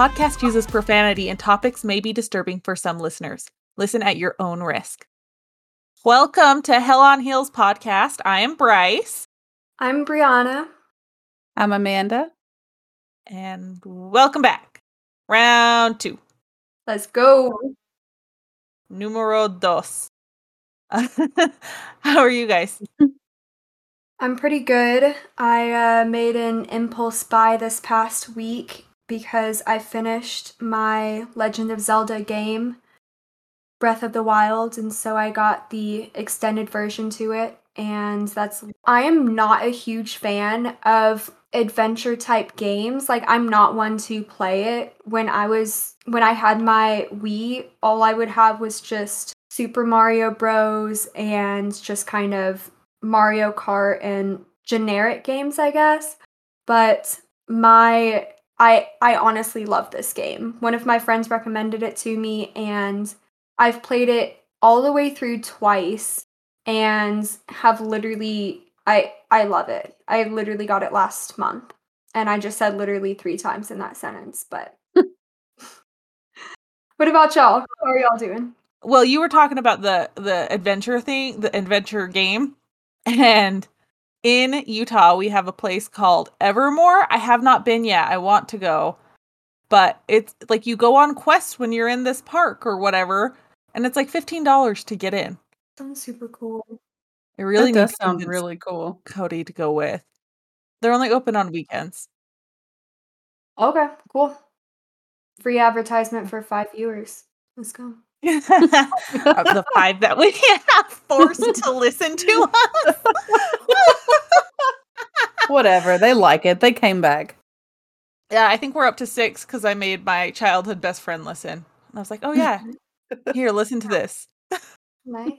podcast uses profanity and topics may be disturbing for some listeners. Listen at your own risk. Welcome to Hell on Heels podcast. I am Bryce. I'm Brianna. I'm Amanda. And welcome back. Round two. Let's go. Numero dos. How are you guys? I'm pretty good. I uh, made an impulse buy this past week because I finished my Legend of Zelda game, Breath of the Wild, and so I got the extended version to it. And that's, I am not a huge fan of adventure type games. Like, I'm not one to play it. When I was, when I had my Wii, all I would have was just Super Mario Bros. and just kind of Mario Kart and generic games, I guess. But my I I honestly love this game. One of my friends recommended it to me and I've played it all the way through twice and have literally I I love it. I literally got it last month. And I just said literally 3 times in that sentence, but What about y'all? How are y'all doing? Well, you were talking about the the adventure thing, the adventure game. And in Utah, we have a place called Evermore. I have not been yet. I want to go. But it's like you go on quests when you're in this park or whatever, and it's like $15 to get in. Sounds super cool. It really that does needs sound really cool. Cody to go with. They're only open on weekends. Okay, cool. Free advertisement for 5 viewers. Let's go. of the five that we have forced to listen to us. Whatever. They like it. They came back. Yeah, I think we're up to six because I made my childhood best friend listen. And I was like, oh, yeah, here, listen to this. Nice.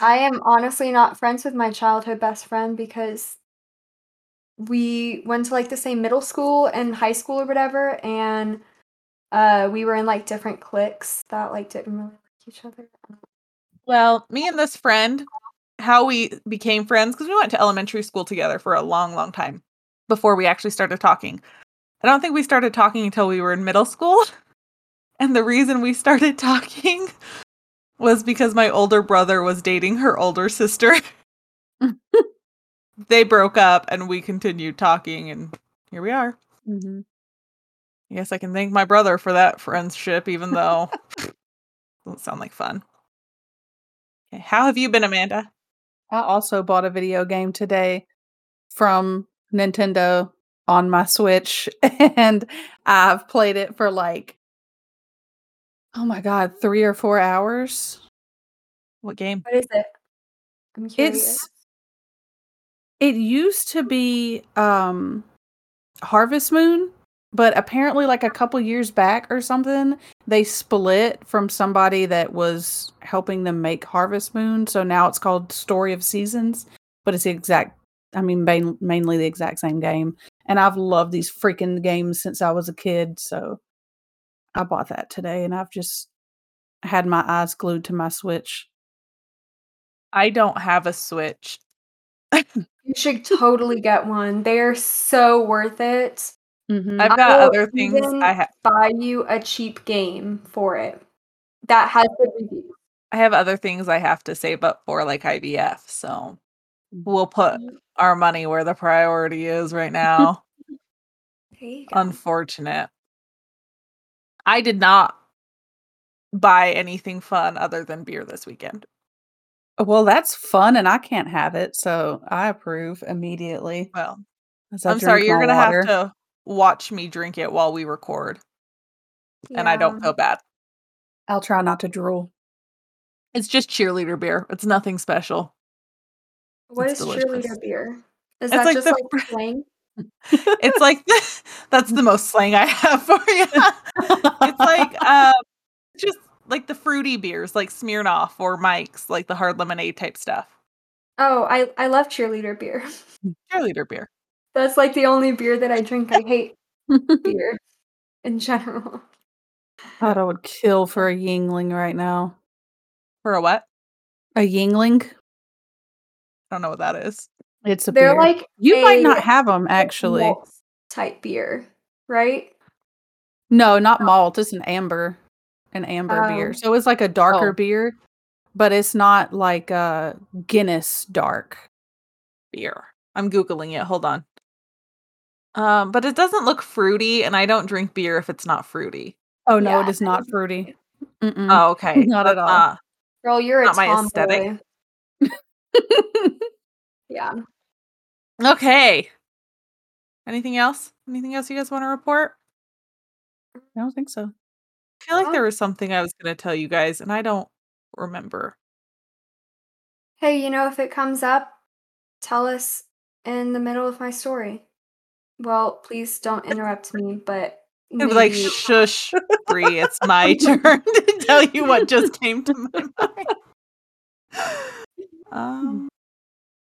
I am honestly not friends with my childhood best friend because we went to like the same middle school and high school or whatever, and uh, we were in like different cliques that like didn't really like each other. Well, me and this friend, how we became friends, because we went to elementary school together for a long, long time before we actually started talking. I don't think we started talking until we were in middle school. And the reason we started talking was because my older brother was dating her older sister. they broke up and we continued talking, and here we are. Mm-hmm. I guess I can thank my brother for that friendship, even though doesn't sound like fun. Okay, how have you been, Amanda? I also bought a video game today from Nintendo on my Switch, and I've played it for like, oh my god, three or four hours. What game? What is it? I'm curious. It's it used to be um Harvest Moon, but apparently like a couple years back or something, they split from somebody that was helping them make Harvest Moon, so now it's called Story of Seasons, but it's the exact I mean main, mainly the exact same game. And I've loved these freaking games since I was a kid, so I bought that today and I've just had my eyes glued to my Switch. I don't have a Switch. You should totally get one. They're so worth it. Mhm. I've got will other things even I have. To buy you a cheap game for it that has good reviews. I have other things I have to save up for, like IVF. So we'll put our money where the priority is right now. There you go. Unfortunate. I did not buy anything fun other than beer this weekend. Well, that's fun, and I can't have it, so I approve immediately. Well, as I I'm sorry, you're gonna water. have to watch me drink it while we record, and I don't feel bad. I'll try not to drool. It's just cheerleader beer. It's nothing special. What It's is delicious. cheerleader beer? Is It's that like just the like slang? It's like that's the most slang I have for you. it's like uh, just like the fruity beers, like Smirnoff or Mike's, like the hard lemonade type stuff. Oh, I I love cheerleader beer. Cheerleader beer. That's like the only beer that I drink. I hate beer in general. God, I would kill for a Yuengling right now. For a what? A Yuengling? I don't know what that is. It's a They're beer. like you might not have them actually. malt type beer, right? No, not oh. malt. It's an amber, an amber oh. beer. Oh. So it's like a darker Oh. beer, but it's not like a Guinness dark. beer. I'm googling it. Hold on. Um, but it doesn't look fruity, and I don't drink beer if it's not fruity. Oh no, Yeah, it is not is- fruity. Mm-mm. Oh, okay. Not at all. not- Girl, you're a Not my aesthetic. Yeah. okay. Anything else? Anything else you guys want to report? I don't think so. I feel like Well- there was something I was going to tell you guys, and I don't remember. Hey, you know, if it comes up, tell us in the middle of my story. Well, please don't interrupt me, but I'd like, maybe- shush, Bree, it's my turn to tell you what just came to my mind. Um,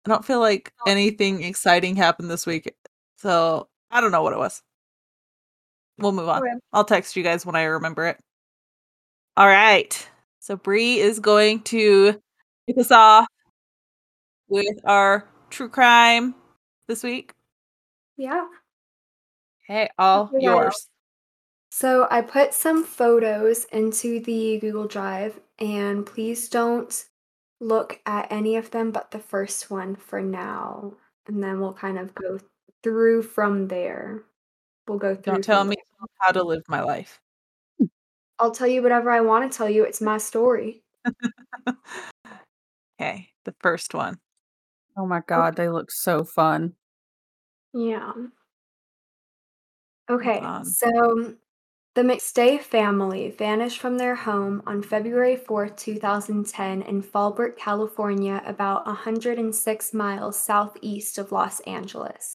I don't feel like anything exciting happened this week, so I don't know what it was. We'll move on. Okay. I'll text you guys when I remember it. All right. So Bree is going to kick us off with our true crime this week. Yeah. Hey, all Okay, guys. yours. So I put some photos into the Google Drive, and please don't look at any of them but the first one for now. And then we'll kind of go through from there. We'll go through. Don't tell me there. how to live my life. I'll tell you whatever I want to tell you. It's my story. Okay, the first one. Oh my god, they look so fun. Yeah. Oh okay, on. so the McStay family vanished from their home on February 4th, 2010, in Fallbrook, California, about 106 miles southeast of Los Angeles.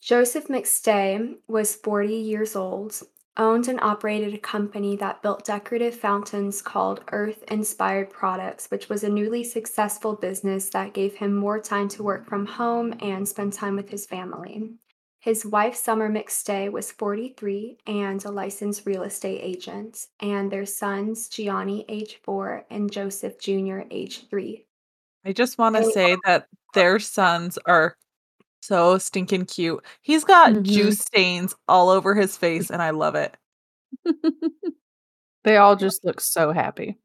Joseph McStay was 40 years old, owned and operated a company that built decorative fountains called Earth Inspired Products, which was a newly successful business that gave him more time to work from home and spend time with his family. His wife, Summer McStay, was 43 and a licensed real estate agent, and their sons, Gianni, age 4, and Joseph Jr., age 3. I just want to say that their sons are so stinking cute. He's got Mhm. juice stains all over his face, and I love it. they all just look so happy.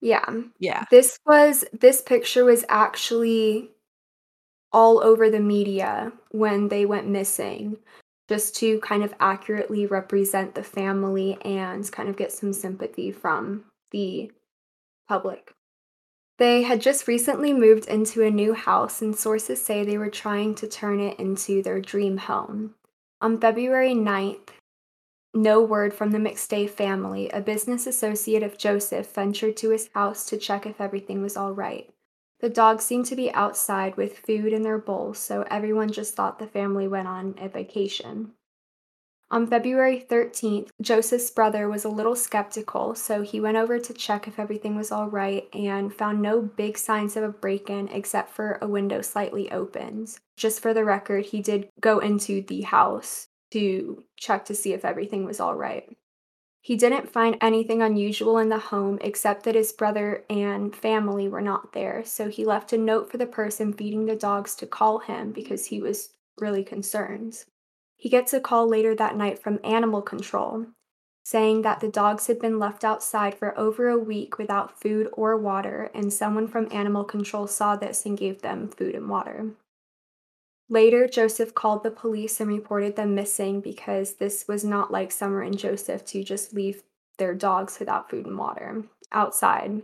Yeah. Yeah. This was this picture was actually all over the media when they went missing just to kind of accurately represent the family and kind of get some sympathy from the public. They had just recently moved into a new house, and sources say they were trying to turn it into their dream home. On February 9th, no word from the McStay family, a business associate of Joseph ventured to his house to check if everything was all right. The dogs seemed to be outside with food in their bowls, so everyone just thought the family went on a vacation. On February 13th, Joseph's brother was a little skeptical, so he went over to check if everything was all right and found no big signs of a break in except for a window slightly opened. Just for the record, he did go into the house to check to see if everything was all right. He didn't find anything unusual in the home except that his brother and family were not there, so he left a note for the person feeding the dogs to call him because he was really concerned. He gets a call later that night from animal control saying that the dogs had been left outside for over a week without food or water, and someone from animal control saw this and gave them food and water. Later, Joseph called the police and reported them missing because this was not like Summer and Joseph to just leave their dogs without food and water outside.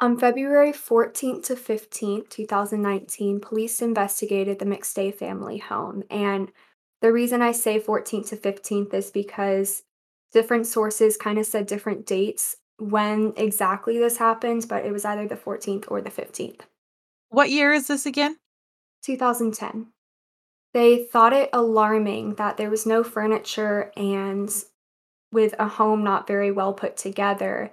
On February 14th to 15th, 2019, police investigated the McStay family home. And the reason I say 14th to 15th is because different sources kind of said different dates when exactly this happened, but it was either the 14th or the 15th. What year is this again? 2010. They thought it alarming that there was no furniture and with a home not very well put together.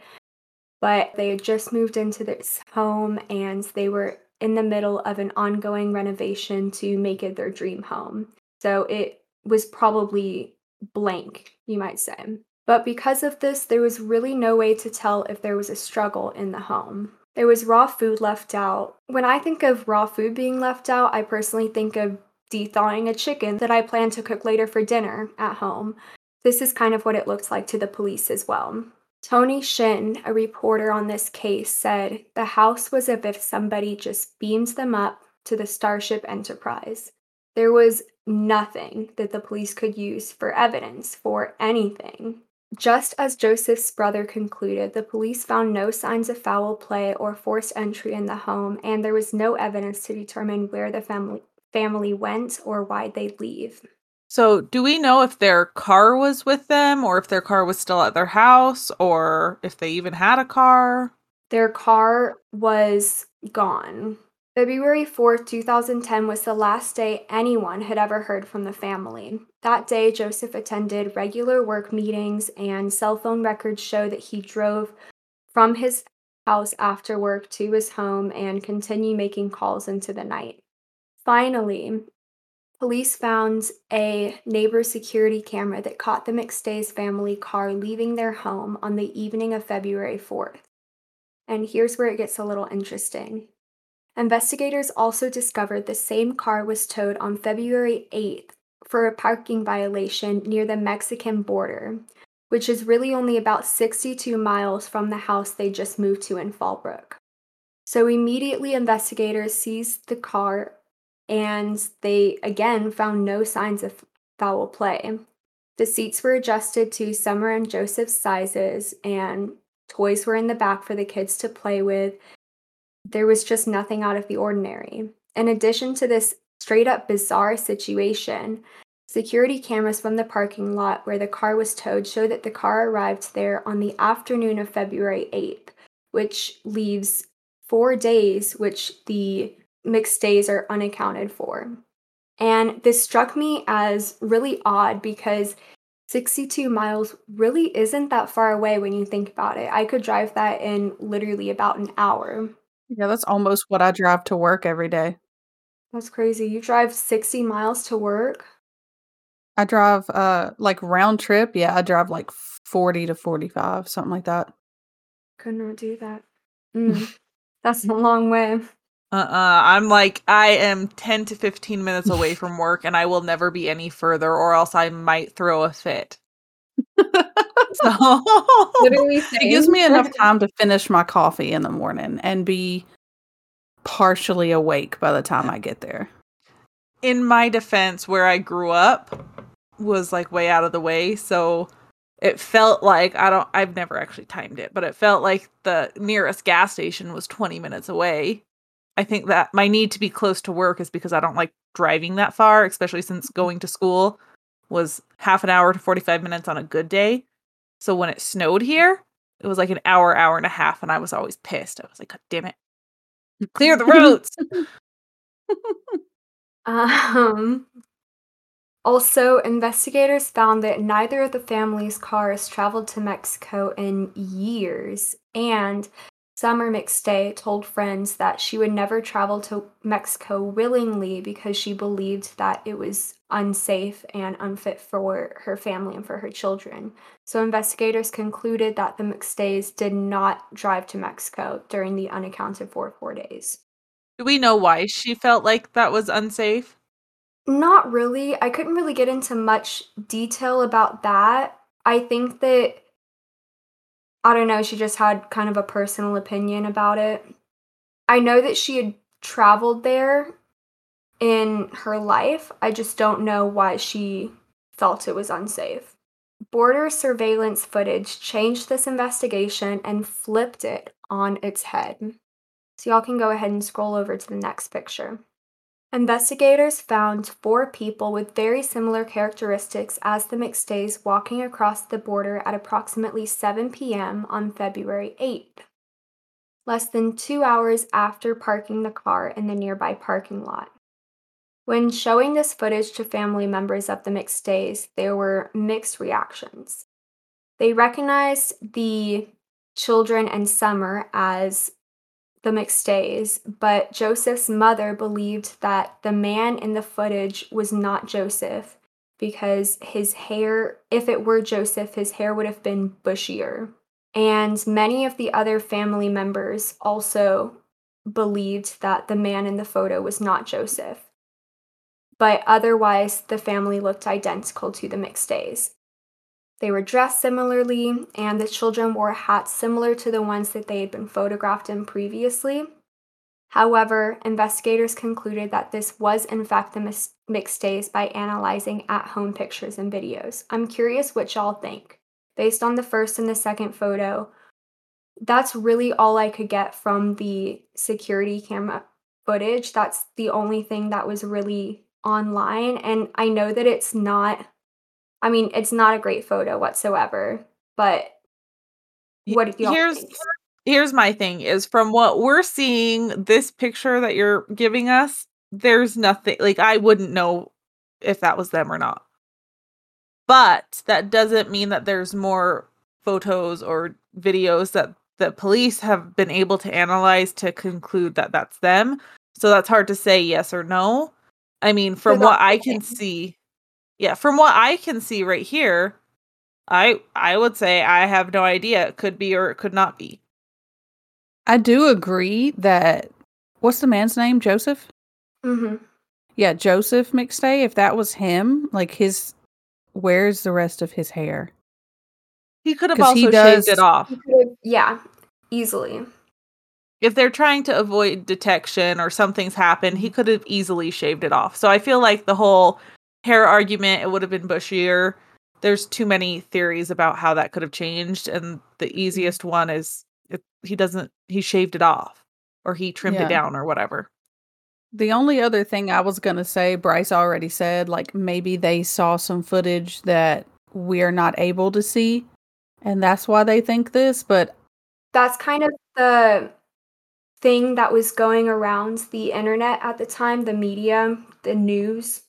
But they had just moved into this home and they were in the middle of an ongoing renovation to make it their dream home. So it was probably blank, you might say. But because of this, there was really no way to tell if there was a struggle in the home. There was raw food left out. When I think of raw food being left out, I personally think of thawing a chicken that I plan to cook later for dinner at home. This is kind of what it looked like to the police as well. Tony Shin, a reporter on this case, said the house was as if somebody just beamed them up to the Starship Enterprise. There was nothing that the police could use for evidence for anything. Just as Joseph's brother concluded, the police found no signs of foul play or forced entry in the home, and there was no evidence to determine where the family family went or why they'd leave. So, do we know if their car was with them or if their car was still at their house or if they even had a car? Their car was gone. February 4th, 2010 was the last day anyone had ever heard from the family. That day, Joseph attended regular work meetings, and cell phone records show that he drove from his house after work to his home and continued making calls into the night. Finally, police found a neighbor security camera that caught the McStay's family car leaving their home on the evening of February 4th. And here's where it gets a little interesting. Investigators also discovered the same car was towed on February 8th for a parking violation near the Mexican border, which is really only about 62 miles from the house they just moved to in Fallbrook. So immediately, investigators seized the car and they again found no signs of foul play. The seats were adjusted to Summer and Joseph's sizes, and toys were in the back for the kids to play with, there was just nothing out of the ordinary. In addition to this straight up bizarre situation, security cameras from the parking lot where the car was towed show that the car arrived there on the afternoon of February 8th, which leaves four days, which the McStays are unaccounted for. And this struck me as really odd because 62 miles really isn't that far away when you think about it. I could drive that in literally about an hour. Yeah, that's almost what I drive to work every day. That's crazy. You drive 60 miles to work? I drive uh like round trip, yeah, I drive like 40 to 45, something like that. Could not do that. Mm, that's a long way. Uh-uh. I'm like I am 10 to 15 minutes away from work and I will never be any further or else I might throw a fit. so it gives me enough time to finish my coffee in the morning and be partially awake by the time I get there. In my defense, where I grew up was like way out of the way, so it felt like I don't I've never actually timed it, but it felt like the nearest gas station was 20 minutes away. I think that my need to be close to work is because I don't like driving that far, especially since going to school was half an hour to 45 minutes on a good day. So when it snowed here, it was like an hour, hour and a half, and I was always pissed. I was like, God damn it. Clear the roads. um also, investigators found that neither of the family's cars traveled to Mexico in years, and Summer McStay told friends that she would never travel to Mexico willingly because she believed that it was unsafe and unfit for her family and for her children. So investigators concluded that the McStays did not drive to Mexico during the unaccounted for four days. Do we know why she felt like that was unsafe? Not really. I couldn't really get into much detail about that. I think that I don't know, she just had kind of a personal opinion about it. I know that she had traveled there in her life. I just don't know why she felt it was unsafe. Border surveillance footage changed this investigation and flipped it on its head. So, y'all can go ahead and scroll over to the next picture. Investigators found four people with very similar characteristics as the McStays walking across the border at approximately 7 p.m. on February 8th, less than two hours after parking the car in the nearby parking lot. When showing this footage to family members of the McStays, there were mixed reactions. They recognized the children and Summer as the McStays, but Joseph's mother believed that the man in the footage was not Joseph because his hair, if it were Joseph, his hair would have been bushier. And many of the other family members also believed that the man in the photo was not Joseph. But otherwise, the family looked identical to the McStays. They were dressed similarly, and the children wore hats similar to the ones that they had been photographed in previously. However, investigators concluded that this was in fact the mis- McStays by analyzing at home pictures and videos. I'm curious what y'all think. Based on the first and the second photo, that's really all I could get from the security camera footage. That's the only thing that was really online. And I know that it's not, I mean, it's not a great photo whatsoever, but what do y'all Here's think? here's my thing is from what we're seeing this picture that you're giving us there's nothing like i wouldn't know if that was them or not. But that doesn't mean that there's more photos or videos that the police have been able to analyze to conclude that that's them. So that's hard to say yes or no. I mean from what i can see yeah from what i can see right here i i would say i have no idea it could be or it could not be I do agree that what's the man's name? Joseph? hmm Yeah, Joseph McStay. If that was him, like his where's the rest of his hair? He could have 'Cause he also shaved it off. Yeah, easily. If they're trying to avoid detection or something's happened, he could have easily shaved it off. So I feel like the whole hair argument, it would have been bushier. There's too many theories about how that could have changed. And the easiest one is if he doesn't, he shaved it off or he trimmed Yeah. it down or whatever. The only other thing I was going to say, Bryce already said, like maybe they saw some footage that we're not able to see. And that's why they think this. But That's kind of the thing that was going around the internet at the time, the media, the news,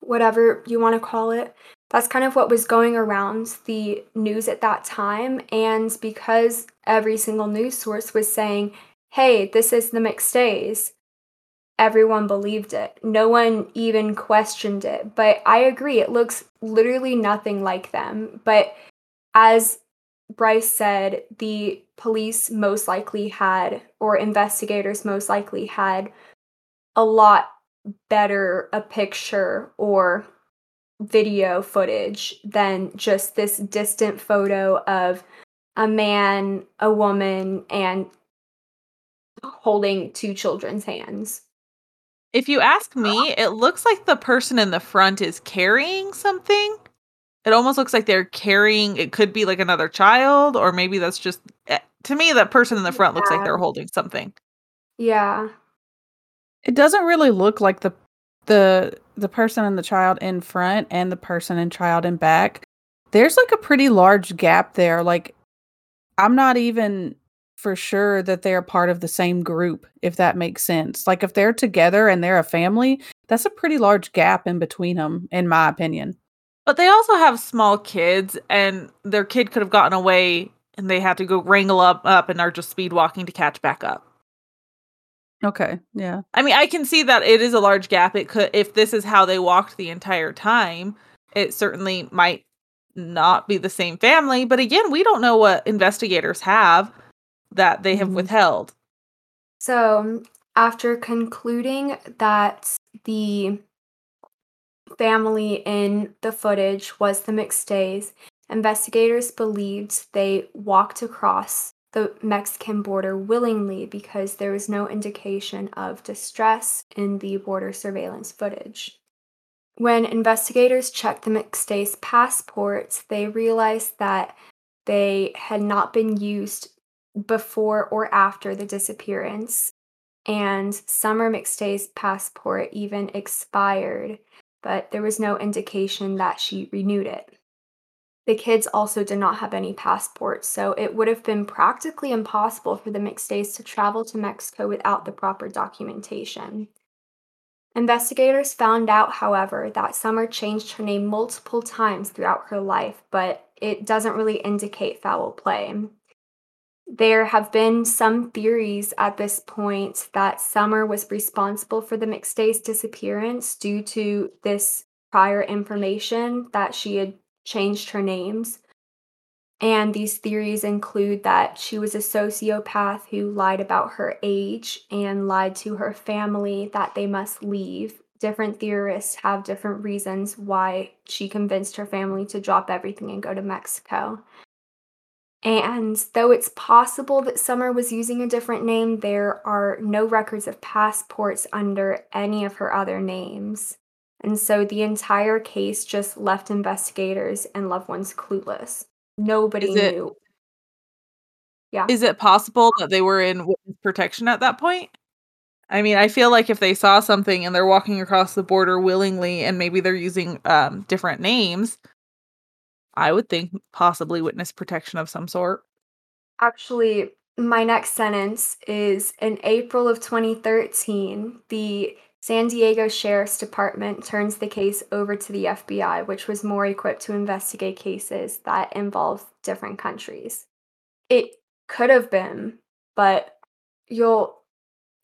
whatever you want to call it. That's kind of what was going around the news at that time. And because every single news source was saying, hey, this is the McStays, everyone believed it. No one even questioned it. But I agree, it looks literally nothing like them. But as Bryce said, the police most likely had, or investigators most likely had, a lot better a picture or video footage than just this distant photo of a man, a woman, and holding two children's hands. If you ask me, it looks like the person in the front is carrying something. It almost looks like they're carrying, it could be like another child, or maybe that's just, eh, to me, that person in the front looks like they're holding something. Yeah. It doesn't really look like the the the person and the child in front and the person and child in back. There's like a pretty large gap there. Like I'm not even for sure that they're part of the same group, if that makes sense. Like if they're together and they're a family, that's a pretty large gap in between them, in my opinion. But they also have small kids, and their kid could have gotten away, and they had to go wrangle up, up and are just speed walking to catch back up. Okay, yeah. I mean, I can see that it is a large gap. It could, if this is how they walked the entire time, it certainly might not be the same family. But again, we don't know what investigators have that they have Mhm. withheld. So, after concluding that the family in the footage was the McStays, investigators believed they walked across the Mexican border willingly because there was no indication of distress in the border surveillance footage. When investigators checked the McStays' passports, they realized that they had not been used before or after the disappearance, and Summer McStay's passport even expired, but there was no indication that she renewed it. The kids also did not have any passports, so it would have been practically impossible for the McStays to travel to Mexico without the proper documentation. Investigators found out, however, that Summer changed her name multiple times throughout her life, but it doesn't really indicate foul play. There have been some theories at this point that Summer was responsible for the McStay's disappearance due to this prior information that she had changed her names. And these theories include that she was a sociopath who lied about her age and lied to her family that they must leave different theorists have different reasons why she convinced her family to drop everything and go to Mexico. And though it's possible that Summer was using a different name, there are no records of passports under any of her other names. And so the entire case just left investigators and loved ones clueless. Nobody it- knew. Yeah. Is it possible that they were in witness protection at that point? I mean, I feel like if they saw something and they're walking across the border willingly and maybe they're using um, different names, I would think possibly witness protection of some sort. Actually, my next sentence is in April of 2013, the San Diego Sheriff's Department turns the case over to the FBI, which was more equipped to investigate cases that involve different countries. It could have been, but you'll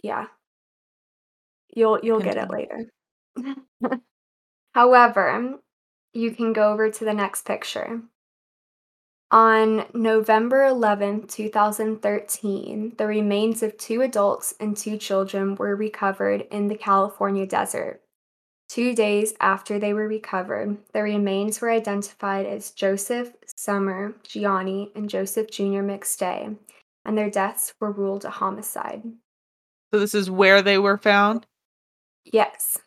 yeah. You'll you'll get it later. However, you can go over to the next picture. On November 11, 2013, the remains of two adults and two children were recovered in the California desert. Two days after they were recovered, the remains were identified as Joseph Summer Gianni and Joseph Jr. McStay, and their deaths were ruled a homicide. So this is where they were found. Yes.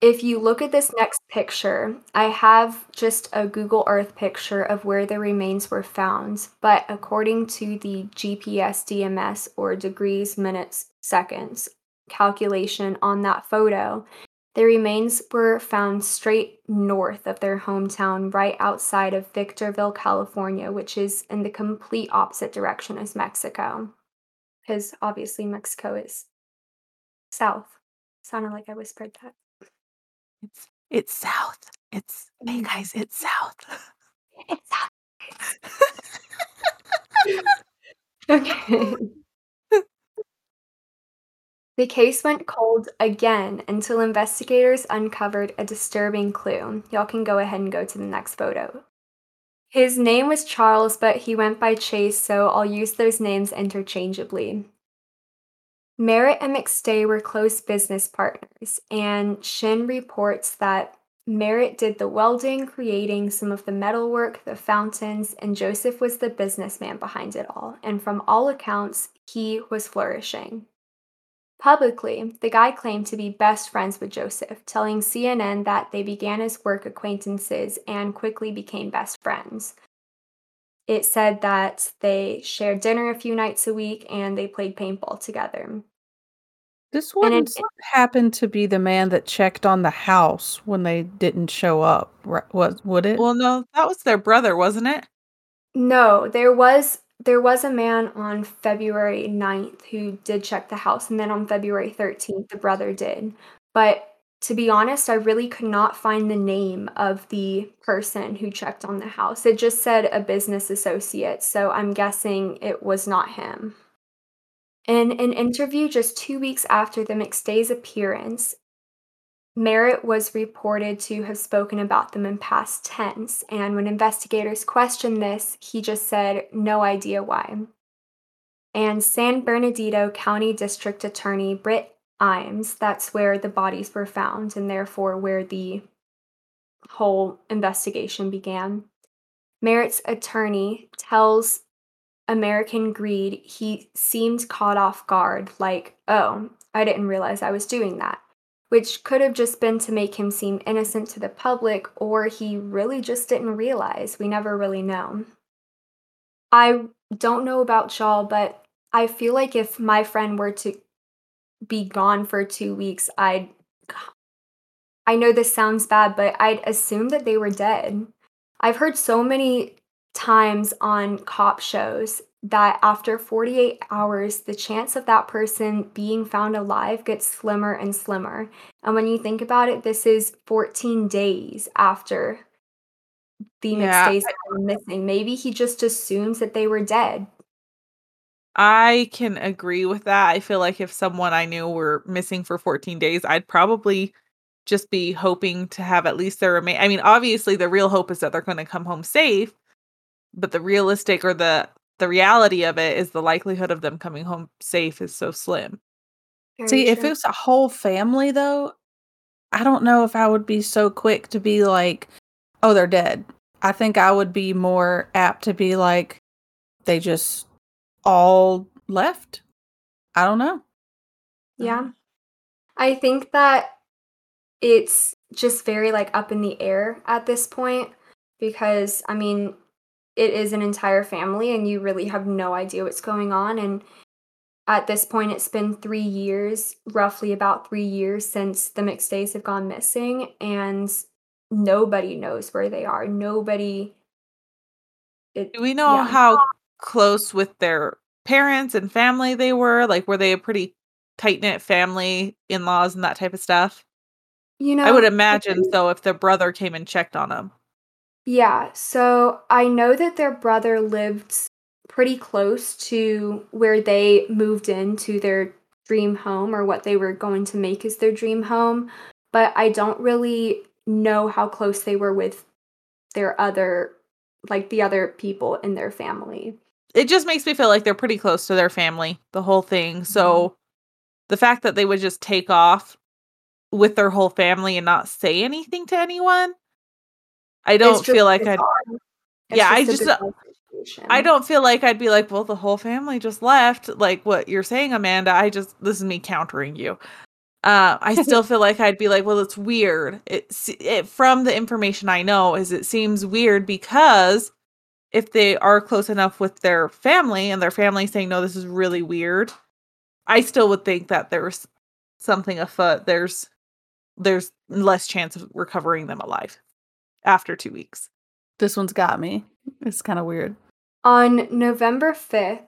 If you look at this next picture, I have just a Google Earth picture of where the remains were found, but according to the GPS DMS or degrees, minutes, seconds calculation on that photo, the remains were found straight north of their hometown, right outside of Victorville, California, which is in the complete opposite direction as Mexico. Because obviously, Mexico is south. Sounded like I whispered that. It's it's south. It's hey Mm. guys, it's south. It's Okay. the case went cold again until investigators uncovered a disturbing clue. Y'all can go ahead and go to the next photo. His name was Charles, but he went by Chase, so I'll use those names interchangeably. Merritt and McStay were close business partners, and Shin reports that Merritt did the welding, creating some of the metalwork, the fountains, and Joseph was the businessman behind it all. And from all accounts, he was flourishing. Publicly, the guy claimed to be best friends with Joseph, telling CNN that they began as work acquaintances and quickly became best friends. It said that they shared dinner a few nights a week and they played paintball together. This one it- wouldn't to be the man that checked on the house when they didn't show up, ri- was would it? Well, no, that was their brother, wasn't it? No, there was there was a man on February 9th who did check the house and then on February 13th the brother did. But to be honest, I really could not find the name of the person who checked on the house. It just said a business associate, so I'm guessing it was not him. In an interview just two weeks after the McStay's appearance, Merritt was reported to have spoken about them in past tense, and when investigators questioned this, he just said, no idea why. And San Bernardino County District Attorney Britt Imus, that's where the bodies were found, and therefore where the whole investigation began. Merritt's attorney tells American Greed he seemed caught off guard, like, oh, I didn't realize I was doing that which could have just been to make him seem innocent to the public, or he really just didn't realize. We never really know. I don't know about y'all, but I feel like if my friend were to be gone for two weeks, I'd. I know this sounds bad, but I'd assume that they were dead. I've heard so many times on cop shows that after 48 hours, the chance of that person being found alive gets slimmer and slimmer. And when you think about it, this is 14 days after the Yeah, McStays were missing. Maybe he just assumes that they were dead. I can agree with that. I feel like if someone I knew were missing for 14 days, I'd probably just be hoping to have at least their remain. I mean, obviously, the real hope is that they're going to come home safe, but the realistic or the the reality of it is the likelihood of them coming home safe is so slim. Very See, if true. it was a whole family though, I don't know if I would be so quick to be like, oh, they're dead. I think I would be more apt to be like, they just all left. I don't know. Yeah. I think that it's just very like up in the air at this point because I mean, it is an entire family and you really have no idea what's going on and at this point it's been 3 years, roughly about 3 years since the McStays have gone missing and nobody knows where they are. Nobody it, Do we know yeah. how close with their parents and family they were? Like were they a pretty tight knit family, in laws, and that type of stuff? You know, I would imagine so if their brother came and checked on them. Yeah, so I know that their brother lived pretty close to where they moved into their dream home or what they were going to make as their dream home, but I don't really know how close they were with their other like the other people in their family. It just makes me feel like they're pretty close to their family, the whole thing. So mm-hmm. the fact that they would just take off with their whole family and not say anything to anyone, I don't feel like I'd. Yeah, I just. Uh, I don't feel like I'd be like, well, the whole family just left. Like what you're saying, Amanda. I just this is me countering you. Uh, I still feel like I'd be like, well, it's weird. It's it, from the information I know is it seems weird because if they are close enough with their family and their family saying no, this is really weird, I still would think that there's something afoot. There's there's less chance of recovering them alive after two weeks. This one's got me. It's kind of weird. On November 5th,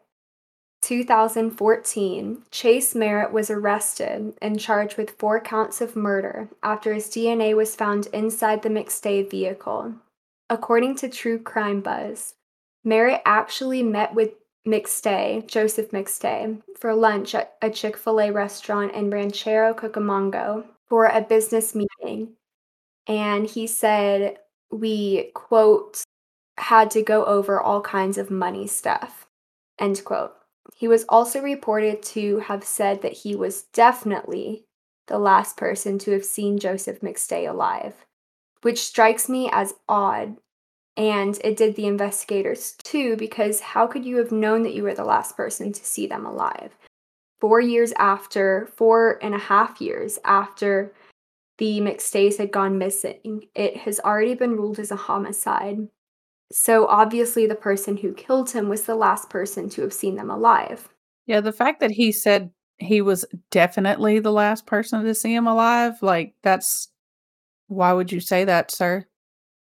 2014, Chase Merritt was arrested and charged with four counts of murder after his DNA was found inside the McStay vehicle. According to True Crime Buzz, Merritt actually met with McStay, Joseph McStay, for lunch at a Chick fil A restaurant in Ranchero Cucamonga for a business meeting. And he said, we, quote, had to go over all kinds of money stuff, end quote. He was also reported to have said that he was definitely the last person to have seen Joseph McStay alive, which strikes me as odd. And it did the investigators too, because how could you have known that you were the last person to see them alive? Four years after, four and a half years after the McStays had gone missing. It has already been ruled as a homicide. So obviously, the person who killed him was the last person to have seen them alive. Yeah, the fact that he said he was definitely the last person to see him alive, like, that's why would you say that, sir,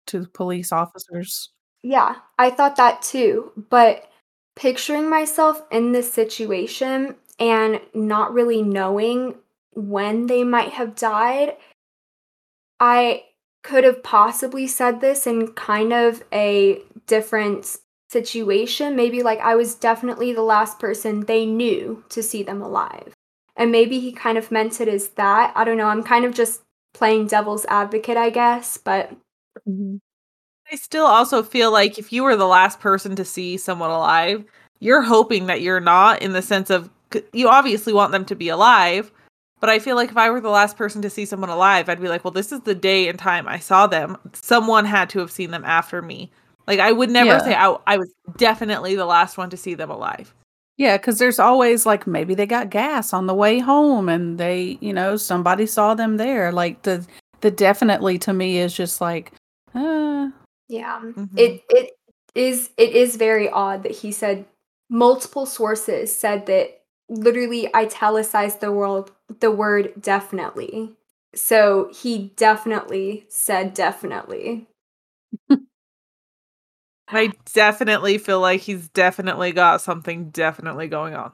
to the police officers? Yeah, I thought that too. But picturing myself in this situation and not really knowing when they might have died, I could have possibly said this in kind of a different situation. Maybe like I was definitely the last person they knew to see them alive. And maybe he kind of meant it as that. I don't know. I'm kind of just playing devil's advocate, I guess, but. Mm-hmm. I still also feel like if you were the last person to see someone alive, you're hoping that you're not in the sense of you obviously want them to be alive, but I feel like if I were the last person to see someone alive, I'd be like, well, this is the day and time I saw them. Someone had to have seen them after me. Like, I would never yeah. say I, I was definitely the last one to see them alive. Yeah, because there's always like maybe they got gas on the way home and they, you know, somebody saw them there. Like the the definitely to me is just like, uh. Yeah, mm-hmm. it it is it is very odd that he said multiple sources said that literally italicized the world the word definitely. So he definitely said definitely. I definitely feel like he's definitely got something definitely going on.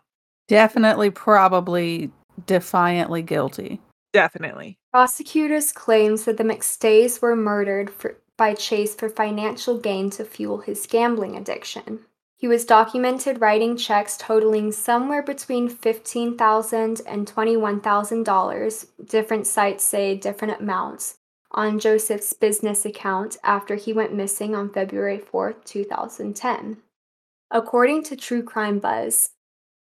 Definitely, probably defiantly guilty. Definitely. Prosecutors claims that the McStays were murdered for, by Chase for financial gain to fuel his gambling addiction. He was documented writing checks totaling somewhere between $15,000 and $21,000, different sites say different amounts, on Joseph's business account after he went missing on February 4, 2010. According to True Crime Buzz,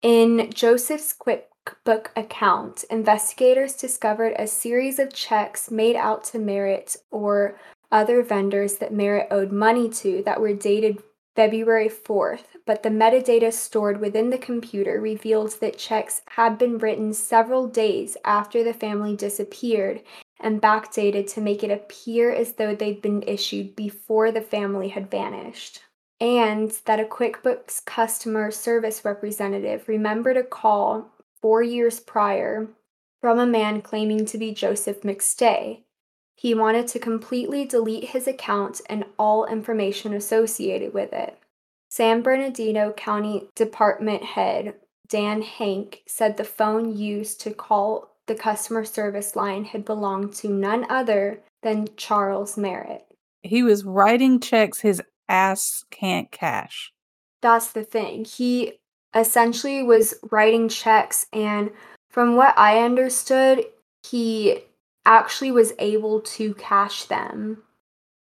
in Joseph's QuickBook account, investigators discovered a series of checks made out to Merritt or other vendors that Merritt owed money to that were dated February 4th, but the metadata stored within the computer revealed that checks had been written several days after the family disappeared and backdated to make it appear as though they'd been issued before the family had vanished. And that a QuickBooks customer service representative remembered a call four years prior from a man claiming to be Joseph McStay he wanted to completely delete his account and all information associated with it. San Bernardino County Department head Dan Hank said the phone used to call the customer service line had belonged to none other than Charles Merritt. He was writing checks his ass can't cash. That's the thing. He essentially was writing checks, and from what I understood, he actually was able to cash them.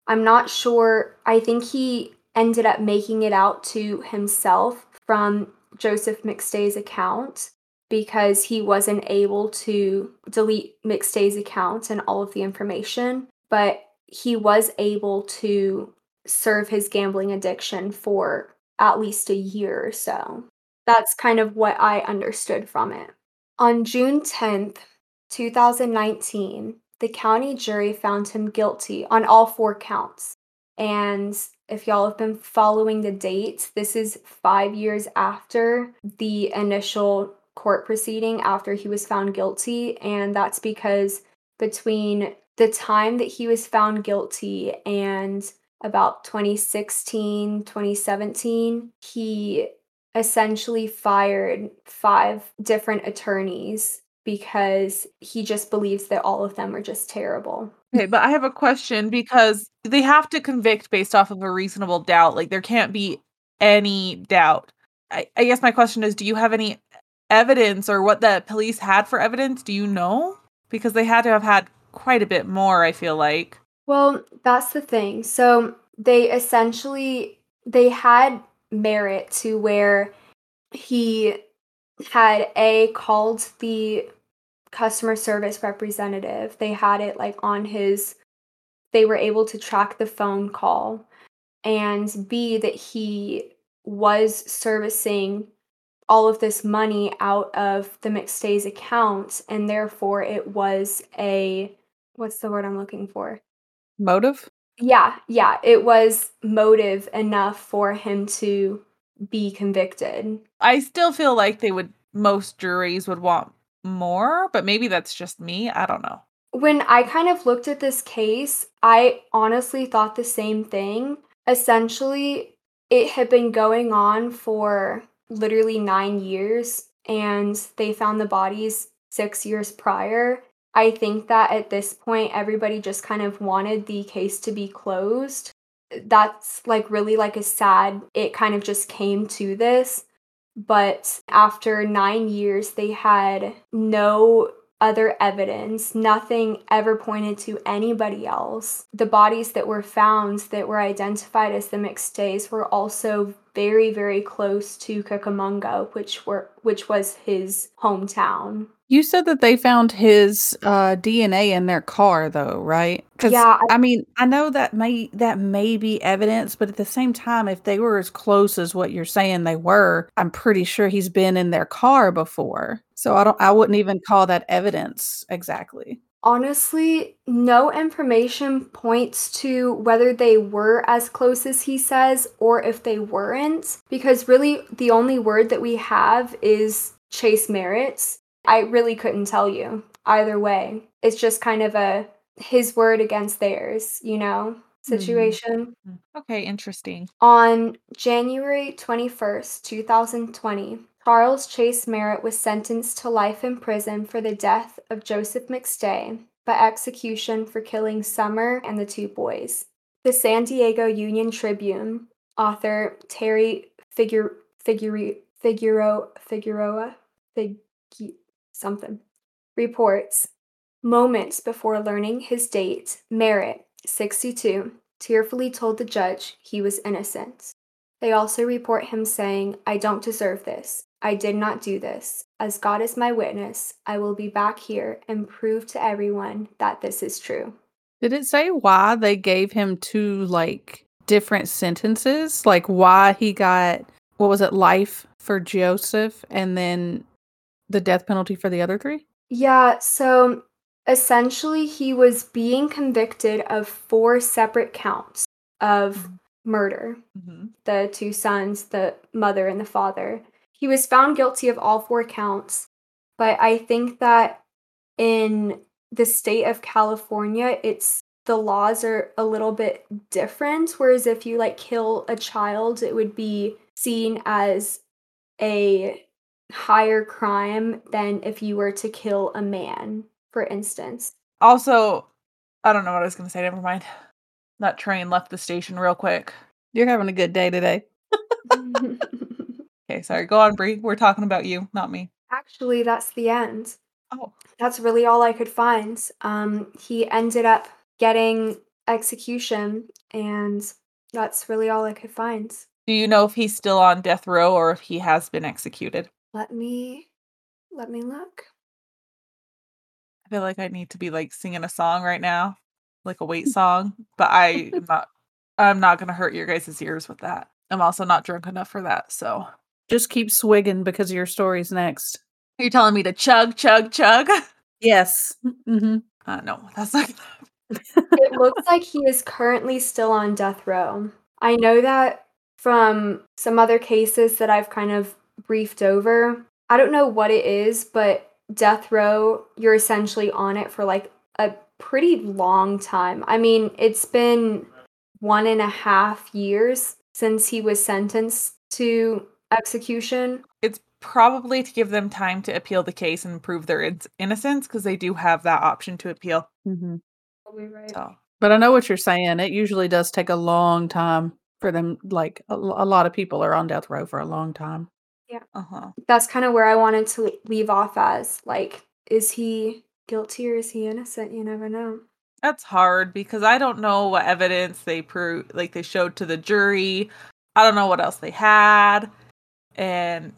I'm not sure. I think he ended up making it out to himself from Joseph McStay's account because he wasn't able to delete McStay's account and all of the information, but he was able to serve his gambling addiction for at least a year or so. That's kind of what I understood from it. On June 10th, 2019, the county jury found him guilty on all four counts. And if y'all have been following the dates, this is five years after the initial court proceeding after he was found guilty. And that's because between the time that he was found guilty and about 2016, 2017, he essentially fired five different attorneys because he just believes that all of them are just terrible. Okay, but I have a question because they have to convict based off of a reasonable doubt. Like there can't be any doubt. I, I guess my question is do you have any evidence or what the police had for evidence? Do you know? Because they had to have had quite a bit more, I feel like. Well, that's the thing. So they essentially they had Merritt to where he had a called the customer service representative. They had it like on his they were able to track the phone call and B that he was servicing all of this money out of the McStay's account and therefore it was a what's the word I'm looking for? Motive? Yeah, yeah, it was motive enough for him to be convicted. I still feel like they would most juries would want more, but maybe that's just me. I don't know. When I kind of looked at this case, I honestly thought the same thing. Essentially, it had been going on for literally nine years, and they found the bodies six years prior. I think that at this point, everybody just kind of wanted the case to be closed. That's like really like a sad, it kind of just came to this but after nine years, they had no other evidence. Nothing ever pointed to anybody else. The bodies that were found that were identified as the McStays were also very, very close to Cucamonga, which were which was his hometown. You said that they found his uh, DNA in their car, though, right? Yeah. I, I mean, I know that may that may be evidence, but at the same time, if they were as close as what you're saying they were, I'm pretty sure he's been in their car before. So I don't. I wouldn't even call that evidence exactly. Honestly, no information points to whether they were as close as he says or if they weren't, because really the only word that we have is Chase Merritt's I really couldn't tell you either way. It's just kind of a his word against theirs, you know, mm-hmm. situation. Mm-hmm. Okay, interesting. On January 21st, 2020, Charles Chase Merritt was sentenced to life in prison for the death of Joseph McStay, but execution for killing Summer and the two boys. The San Diego Union Tribune author Teri Figure Figure Figueroa Figueroa Fig something. Reports Moments before learning his date, Merritt, 62, tearfully told the judge he was innocent. They also report him saying, I don't deserve this. I did not do this. As God is my witness, I will be back here and prove to everyone that this is true. Did it say why they gave him two like different sentences? Like why he got what was it, life for Joseph and then the death penalty for the other three? Yeah, so essentially he was being convicted of four separate counts of murder Mhm. the two sons, the mother, and the father. He was found guilty of all four counts, but I think that in the state of California, it's the laws are a little bit different. Whereas if you like kill a child, it would be seen as a higher crime than if you were to kill a man, for instance. Also, I don't know what I was going to say. Never mind. That train left the station real quick. You're having a good day today. Okay, sorry. Go on, Bri. We're talking about you, not me. Actually, that's the end. Oh, that's really all I could find. Um, he ended up getting execution, and that's really all I could find. do you know if he's still on death row or if he has been executed? Let me let me look. I feel like I need to be like singing a song right now, like a wait song, but I am not. I'm not going to hurt your guys' ears with that. I'm also not drunk enough for that. So, Just keep swigging because your story's next. You're you telling me to chug, chug, chug? Yes. hmm Uh, no, that's not. It looks like he is currently still on death row. I know that from some other cases that I've kind of briefed over. I don't know what it is, but death row, you're essentially on it for like a pretty long time. I mean, it's been one and a half years since he was sentenced to execution. It's probably to give them time to appeal the case and prove their in- innocence because they do have that option to appeal. hmm So, But I know what you're saying. It usually does take a long time for them. Like a, a lot of people are on death row for a long time. Uh huh. That's kind of where I wanted to leave off as. Like, is he guilty or is he innocent? You never know. That's hard because I don't know what evidence they prove, like they showed to the jury. I don't know what else they had, and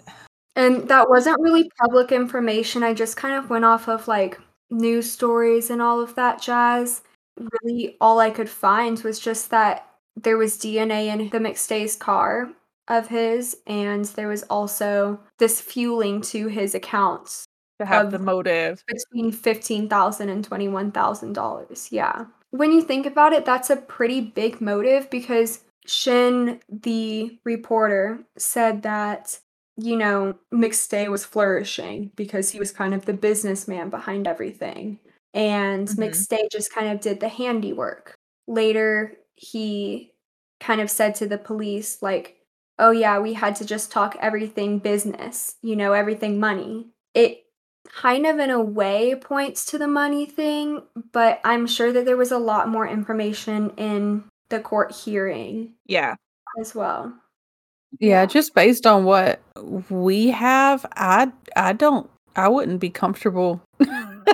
And that wasn't really public information. I just kind of went off of like news stories and all of that jazz. Really, all I could find was just that there was DNA in the McStay's car of his, and there was also this fueling to his accounts to have the motive. between $15,000 and $21,000. Yeah. When you think about it, that's a pretty big motive because Shin, the reporter, said that, you know, McStay was flourishing because he was kind of the businessman behind everything. And Mhm. McStay just kind of did the handiwork. Later, he kind of said to the police, like, oh, yeah, we had to just talk everything business, you know, everything money. It kind of in a way points to the money thing, but I'm sure that there was a lot more information in the court hearing Yeah, as well. Yeah, Yeah. just based on what we have, I I don't I wouldn't be comfortable mm.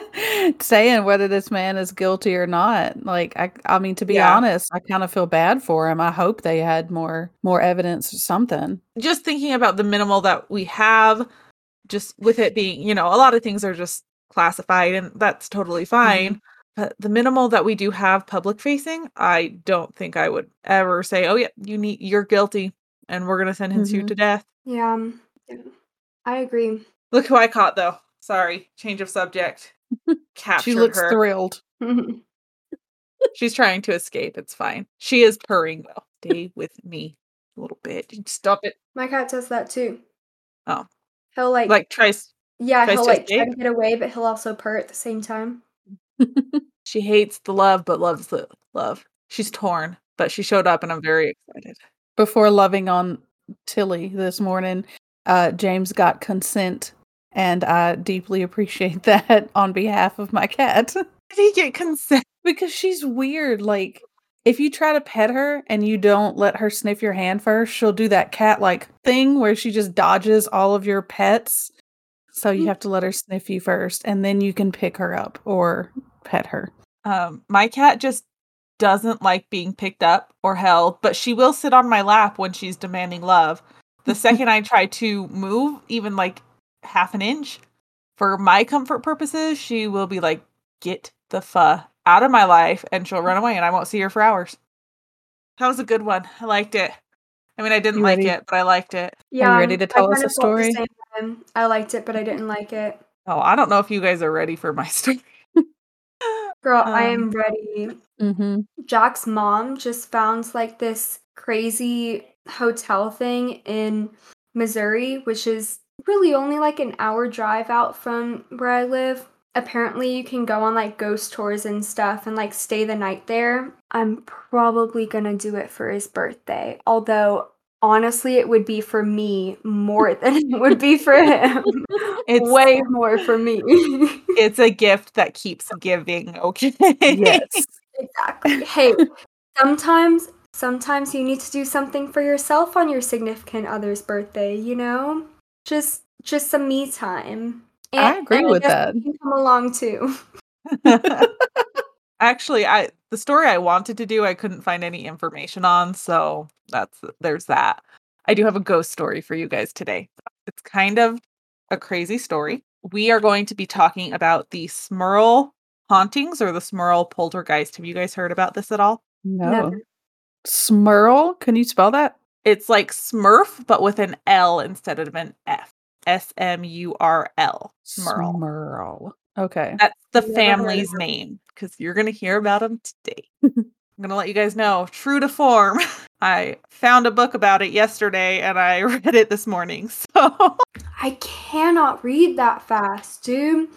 Saying whether this man is guilty or not. Like I I mean to be Yeah. honest, I kind of feel bad for him. I hope they had more more evidence or something. just thinking about the minimal that we have, just with it being, you know, a lot of things are just classified, and that's totally fine. But the minimal that we do have public facing, I don't think I would ever say, "Oh yeah, you need you're guilty, and we're gonna sentence you Mhm. to death." Yeah, um, yeah. I agree. Look who I caught though. Sorry, change of subject. Captured She looks her. thrilled. She's trying to escape. It's fine. She is purring though. Stay with me a little bit. Stop it. My cat does that too. Oh. He'll like, Like tries. yeah, tries he'll to like try to get away, but he'll also purr at the same time. She hates the love, but loves the love. She's torn, but she showed up, and I'm very excited. Before loving on Tilly this morning, uh James got consent and I deeply appreciate that on behalf of my cat. Did he get consent? Because she's weird. Like, if you try to pet her and you don't let her sniff your hand first, she'll do that cat like thing where she just dodges all of your pets. So you Mm. have to let her sniff you first and then you can pick her up or pet her. Um, my cat just doesn't like being picked up or held, but she will sit on my lap when she's demanding love. The second I try to move, even like half an inch, for my comfort purposes, she will be like, "Get the fuh out of my life," and she'll run away, and I won't see her for hours. That was a good one. I liked it. I mean, I didn't You like ready? it, but I liked it. Yeah, are you ready to tell us a story? I liked it, but I didn't like it. Oh, I don't know if you guys are ready for my story. Girl, I Um, am ready. Mm-hmm. Jack's mom just found like this crazy hotel thing in Missouri, which is really only like an hour drive out from where I live. Apparently, you can go on like ghost tours and stuff and like stay the night there. I'm probably gonna do it for his birthday, although honestly, it would be for me more than it would be for him. It's- way more for me. It's a gift that keeps giving. Okay. Yes. Exactly. Hey, sometimes sometimes you need to do something for yourself on your significant other's birthday, you know? Just just some me time. And, I agree with guess that. you can come along too. Actually, I the story I wanted to do, I couldn't find any information on, so that's there's that. I do have a ghost story for you guys today. It's kind of a crazy story. We are going to be talking about the Smurl hauntings or the Smurl poltergeist. Have you guys heard about this at all? No. Never. Smurl? Can you spell that? It's like Smurf, but with an L instead of an F. S M U R L. Smurl. Smurl. Okay. That's the of family's name because you're going to hear about them today. I'm going to let you guys know, true to form, I found a book about it yesterday and I read it this morning. So I cannot read that fast, dude.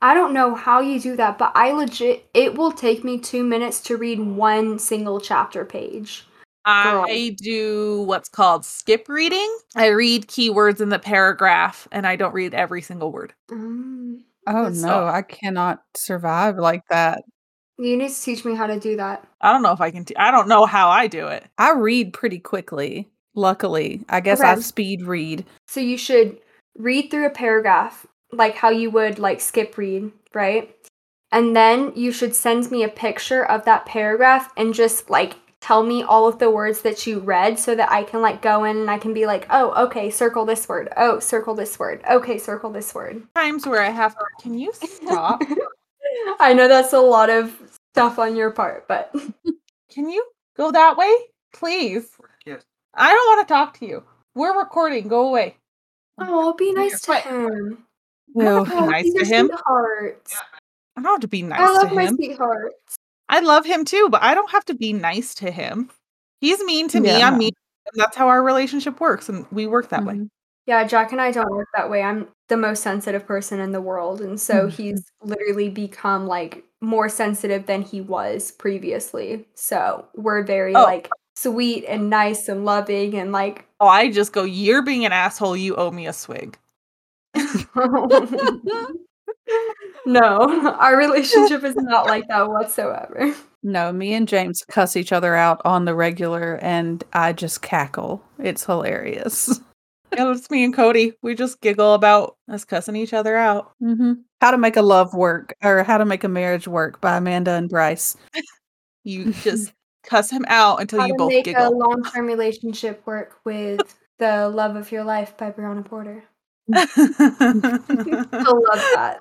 I don't know how you do that, but I legit it will take me 2 minutes to read one single chapter page. I do what's called skip reading. I read keywords in the paragraph and I don't read every single word. Mm. Oh That's- no, I cannot survive like that. You need to teach me how to do that. I don't know if I can, t- I don't know how I do it. I read pretty quickly. Luckily, I guess I Okay. speed read. So you should read through a paragraph like how you would like skip read, right? And then you should send me a picture of that paragraph and just like tell me all of the words that you read so that I can like go in and I can be like, "Oh, okay, circle this word. Oh, circle this word. Okay, circle this word." Times where I have, can you stop? I know that's a lot of stuff on your part, but Can you go that way? Please. Yes. I don't want to talk to you. We're recording. Go away. oh, be nice to What? him. I'll Ew. be Oh, nice to a him. sweetheart. I don't have to be nice I love to my him. sweetheart. I love him too, but I don't have to be nice to him. He's mean to me. Yeah, I'm mean. to him. That's how our relationship works, and we work that way. Mhm. Yeah, Jack and I don't work that way. I'm the most sensitive person in the world. And so Mhm. he's literally become like more sensitive than he was previously. So we're very Oh. like sweet and nice and loving and like Oh, I just go. You're being an asshole. You owe me a swig. No, our relationship is not like that whatsoever. No, me and James cuss each other out on the regular, and I just cackle. It's hilarious. Yeah, it's me and Cody. We just giggle about us cussing each other out. hmm How to Make a Love Work or How to Make a Marriage Work by Amanda and Bryce. You just cuss him out until How you to both make a giggle. long-term relationship work with the love of your life by Brianna Porter. okay. I love that.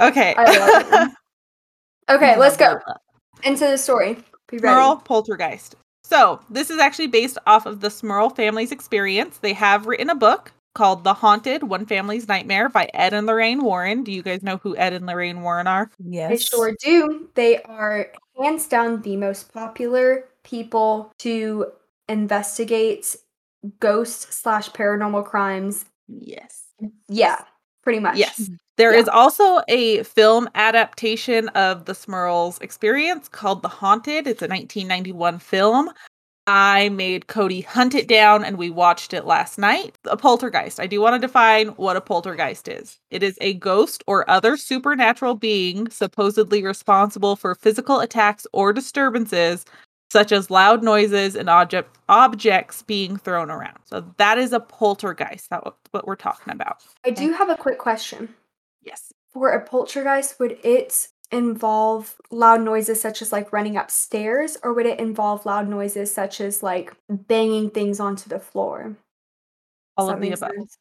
okay. love. Okay, let's go into the story. Be ready. Smurl Poltergeist. So, this is actually based off of the Smurl family's experience. They have written a book called The Haunted One Family's Nightmare by Ed and Lorraine Warren. Do you guys know who Ed and Lorraine Warren are? Yes. I sure do. They are hands down the most popular people to investigate ghost slash paranormal crimes. Yes. Yeah, pretty much. Yes. Mm-hmm. There Yeah. is also a film adaptation of the Smurls experience called The Haunted. It's a 1991 film. I made Cody hunt it down and we watched it last night. A poltergeist. I do want to define what a poltergeist is. It is a ghost or other supernatural being supposedly responsible for physical attacks or disturbances, such as loud noises and object objects being thrown around. So that is a poltergeist. That's what we're talking about. I do have a quick question. Yes. For a poltergeist, would it involve loud noises such as like running upstairs, or would it involve loud noises such as like banging things onto the floor? All of the above. sense?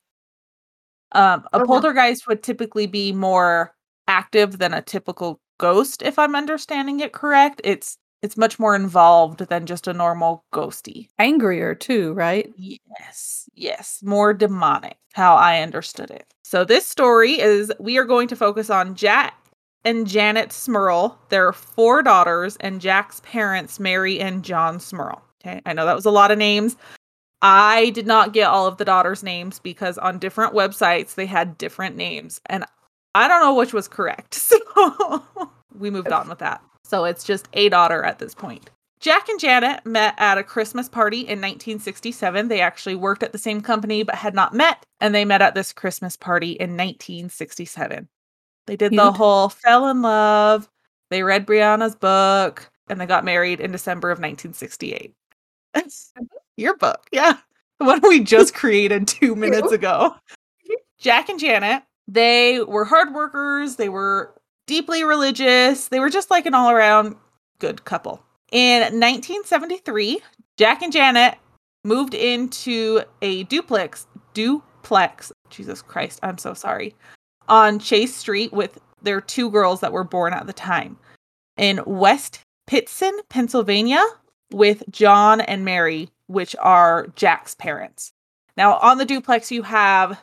Um, a Okay. poltergeist would typically be more active than a typical ghost, if I'm understanding it correct. It's it's much more involved than just a normal ghosty. Angrier too, right? Yes, yes, more demonic, how I understood it. So this story is we are going to focus on Jack and Janet Smurl, their four daughters, and Jack's parents, Mary and John Smurl. Okay, I know that was a lot of names. I did not get all of the daughters' names because on different websites they had different names, and I don't know which was correct. So we moved on with that. So it's just a daughter at this point. Jack and Janet met at a Christmas party in 1967. They actually worked at the same company but had not met, and they met at this Christmas party in 1967. They did the whole fell in love, they read Brianna's book, and they got married in December of 1968. Your book, yeah. The one we just created two minutes ago. Jack and Janet, they were hard workers, they were deeply religious, they were just like an all around good couple. In 1973, Jack and Janet moved into a duplex, duplex, Jesus Christ, I'm so sorry, on Chase Street with their two girls that were born at the time in West Pittston, Pennsylvania, with John and Mary, which are Jack's parents. Now, on the duplex, you have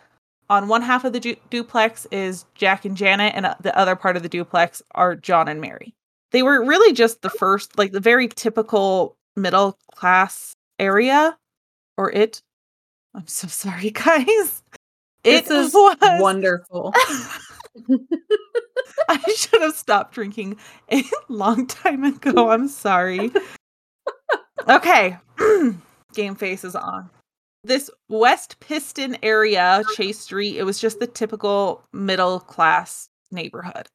on one half of the du- duplex is Jack and Janet, and uh, the other part of the duplex are John and Mary. They were really just the first, like the very typical middle class area, or it. I'm so sorry, guys. It was Wonderful. I should have stopped drinking a long time ago. I'm sorry. Okay. Game face is on. This West Pittston area, Chase Street, it was just the typical middle class neighborhood.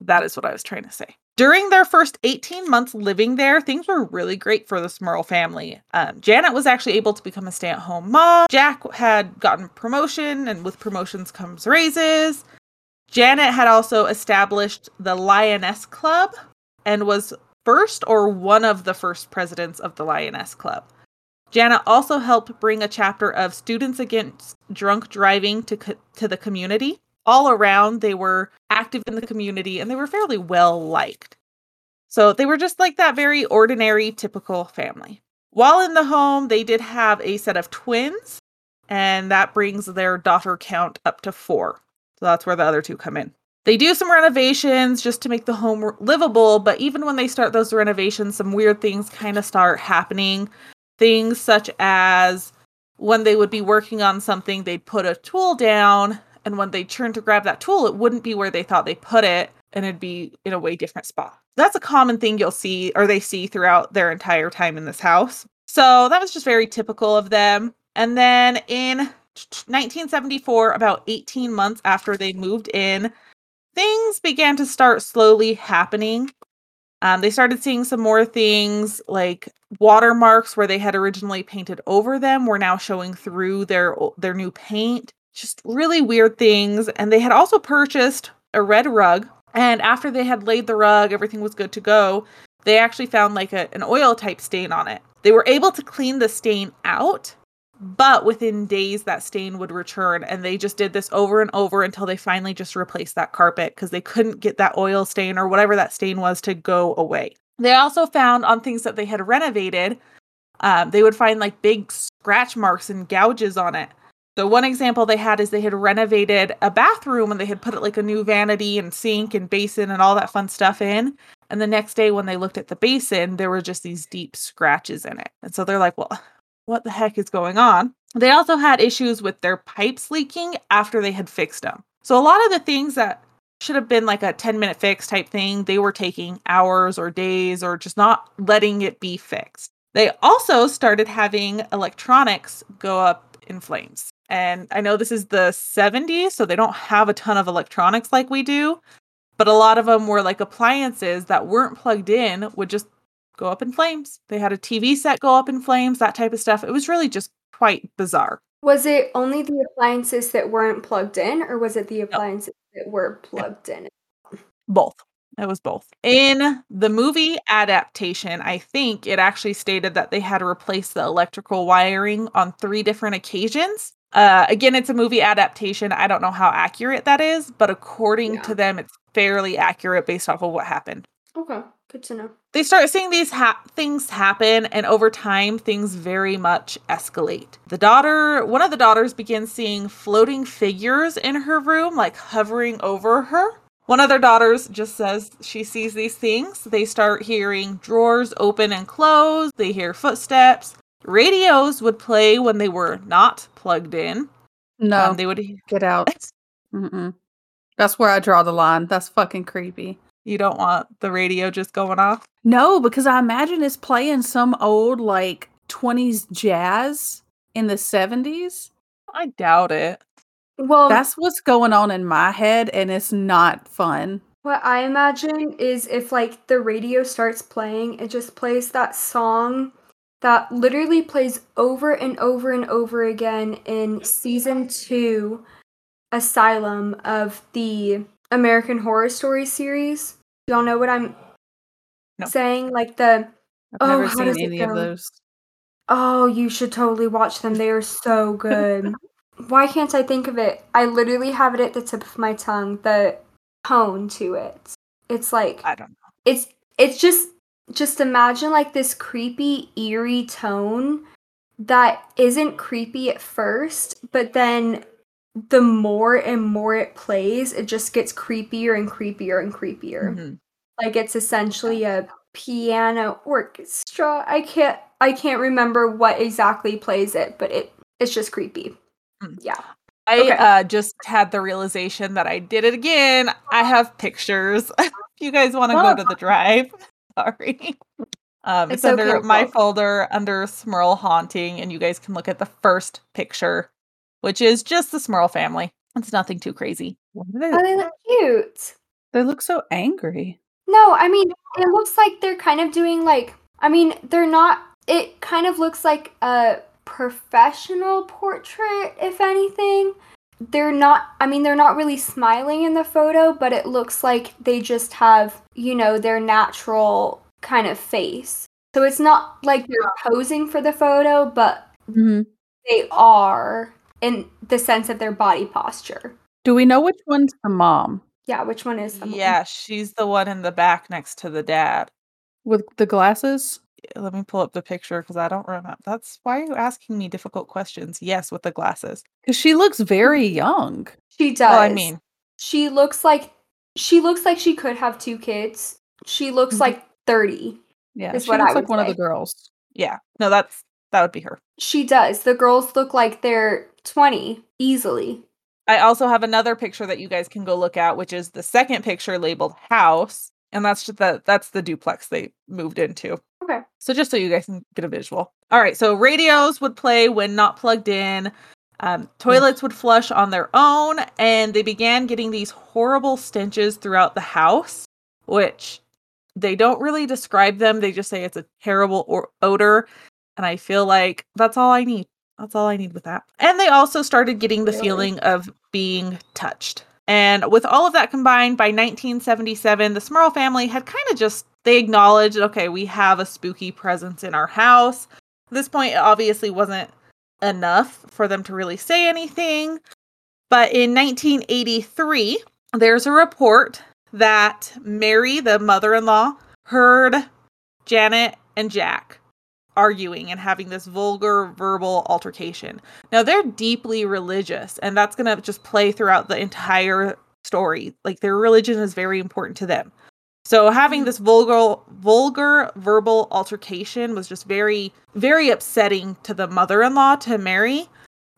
That is what I was trying to say. During their first 18 months living there, things were really great for the Smurl family. Um, Janet was actually able to become a stay at home mom. Jack had gotten promotion, and with promotions comes raises. Janet had also established the Lioness Club and was first or one of the first presidents of the Lioness Club. Janet also helped bring a chapter of Students Against Drunk Driving to, co- to the community. All around, they were active in the community and they were fairly well liked. So they were just like that very ordinary, typical family. While in the home, they did have a set of twins, and that brings their daughter count up to four. So that's where the other two come in. They do some renovations just to make the home livable, but even when they start those renovations, some weird things kind of start happening. Things such as when they would be working on something, they'd put a tool down, and when they turned to grab that tool, it wouldn't be where they thought they put it, and it'd be in a way different spot. That's a common thing you'll see, or they see throughout their entire time in this house. So that was just very typical of them. And then in 1974, about 18 months after they moved in, things began to start slowly happening. Um, they started seeing some more things like watermarks where they had originally painted over them were now showing through their their new paint. Just really weird things. And they had also purchased a red rug. And after they had laid the rug, everything was good to go. They actually found like a, an oil type stain on it. They were able to clean the stain out, but within days that stain would return and they just did this over and over until they finally just replaced that carpet because they couldn't get that oil stain or whatever that stain was to go away. They also found on things that they had renovated um, they would find like big scratch marks and gouges on it. So one example they had is they had renovated a bathroom and they had put it like a new vanity and sink and basin and all that fun stuff in. And the next day when they looked at the basin there were just these deep scratches in it. And so they're like well what the heck is going on. They also had issues with their pipes leaking after they had fixed them. So a lot of the things that should have been like a 10 minute fix type thing, they were taking hours or days or just not letting it be fixed. They also started having electronics go up in flames. And I know this is the 70s, so they don't have a ton of electronics like we do, but a lot of them were like appliances that weren't plugged in would just go up in flames. They had a TV set go up in flames, that type of stuff. It was really just quite bizarre. Was it only the appliances that weren't plugged in, or was it the appliances that were plugged in? Both. It was both. In the movie adaptation, I think it actually stated that they had to replace the electrical wiring on three different occasions. Uh, again, it's a movie adaptation. I don't know how accurate that is, but according Yeah. to them, it's fairly accurate based off of what happened. Okay, good to know. They start seeing these ha- things happen, and over time, things very much escalate. The daughter, one of the daughters, begins seeing floating figures in her room, like hovering over her. One of their daughters just says she sees these things. They start hearing drawers open and close, they hear footsteps. Radios would play when they were not plugged in. No, Um, they would get out. Mm-mm. That's where I draw the line. That's fucking creepy. You don't want the radio just going off. No, because I imagine it's playing some old like 20s jazz in the 70s. I doubt it. Well, That's what's going on in my head, and it's not fun. what I imagine is if like the radio starts playing, it just plays that song that literally plays over and over and over again in season two Asylum of the American Horror Story series. Y'all know what I'm No. saying? Like the I've Oh, never how seen does it any of go? those. Oh, you should totally watch them. They are so good. Why can't I think of it? I literally have it at the tip of my tongue. The tone to it. It's like I don't know. it's it's just just imagine like this creepy eerie tone that isn't creepy at first, but then the more and more it plays, it just gets creepier and creepier and creepier Mhm. like it's essentially a piano orchestra i can't i can't remember what exactly plays it but it it's just creepy Hmm. yeah I Okay. uh, just had the realization that I did it again. I have pictures. if you guys want to Oh. go to the drive, sorry. Um, it's, It's under okay, my folder under Smurl Haunting, and you guys can look at the first picture, which is just the Smurl family. It's nothing too crazy. Why do they, oh they look cute they look so angry. no i mean it looks like they're kind of doing like i mean they're not it kind of looks like a professional portrait if anything they're not i mean they're not really smiling in the photo but it looks like they just have you know their natural kind of face so it's not like they're posing for the photo but Mm-hmm. they are in the sense of their body posture. Do we know which one's the mom Yeah, which one is the mom? Yeah, she's the one in the back next to the dad. with the glasses? Let me pull up the picture because I don't remember. That's why are you asking me difficult questions? Yes, with the glasses. Because she looks very young. She does. Well, I mean, she looks like she looks like she could have two kids. She looks Mhm. like 30. Yeah, Is she what looks I like would one of the girls. yeah. No, that's that would be her. She does. The girls look like they're 20 easily. I also have another picture that you guys can go look at, which is the second picture labeled house, and that's just the that's the duplex they moved into. Okay. So just so you guys can get a visual. All right, so radios would play when not plugged in. Um, toilets would flush on their own, and they began getting these horrible stenches throughout the house, which they don't really describe them. They just say it's a terrible or- odor, and I feel like that's all I need. That's all I need with that. And they also started getting the feeling of being touched. And with all of that combined, by 1977, the Smurl family had kind of just they acknowledged, okay, we have a spooky presence in our house. At this point, it obviously wasn't enough for them to really say anything. But in 1983, there's a report that Mary, the mother in law, heard Janet and Jack arguing and having this vulgar verbal altercation. Now, they're deeply religious, and that's going to just play throughout the entire story. Like, their religion is very important to them. So having mm-hmm. this vulgar vulgar verbal altercation was just very very upsetting to the mother-in-law to Mary.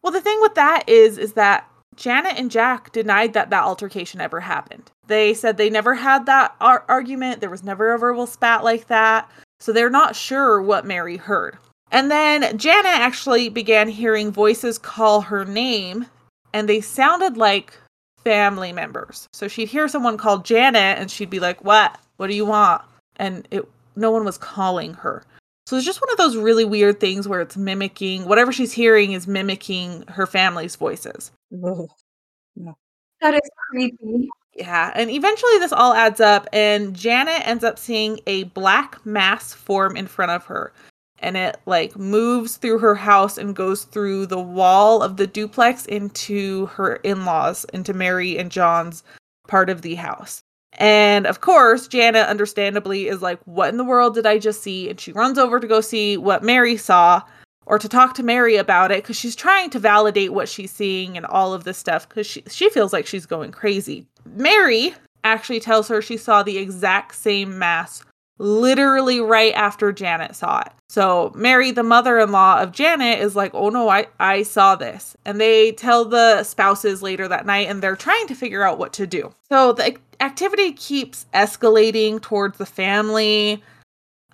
Well, the thing with that is is that Janet and Jack denied that that altercation ever happened. They said they never had that ar- argument. There was never a verbal spat like that. So they're not sure what Mary heard. And then Janet actually began hearing voices call her name, and they sounded like family members. So she'd hear someone call Janet, and she'd be like, "What? What do you want?" And it no one was calling her. So it's just one of those really weird things where it's mimicking whatever she's hearing is mimicking her family's voices. That is creepy. Yeah, and eventually this all adds up, and Janet ends up seeing a black mass form in front of her. And it like moves through her house and goes through the wall of the duplex into her in laws, into Mary and John's part of the house. And of course, Janet understandably is like, What in the world did I just see? And she runs over to go see what Mary saw or to talk to Mary about it because she's trying to validate what she's seeing and all of this stuff because she, she feels like she's going crazy. Mary actually tells her she saw the exact same mass literally right after Janet saw it. So Mary, the mother-in-law of Janet, is like, "Oh no, I I saw this." And they tell the spouses later that night and they're trying to figure out what to do. So the activity keeps escalating towards the family.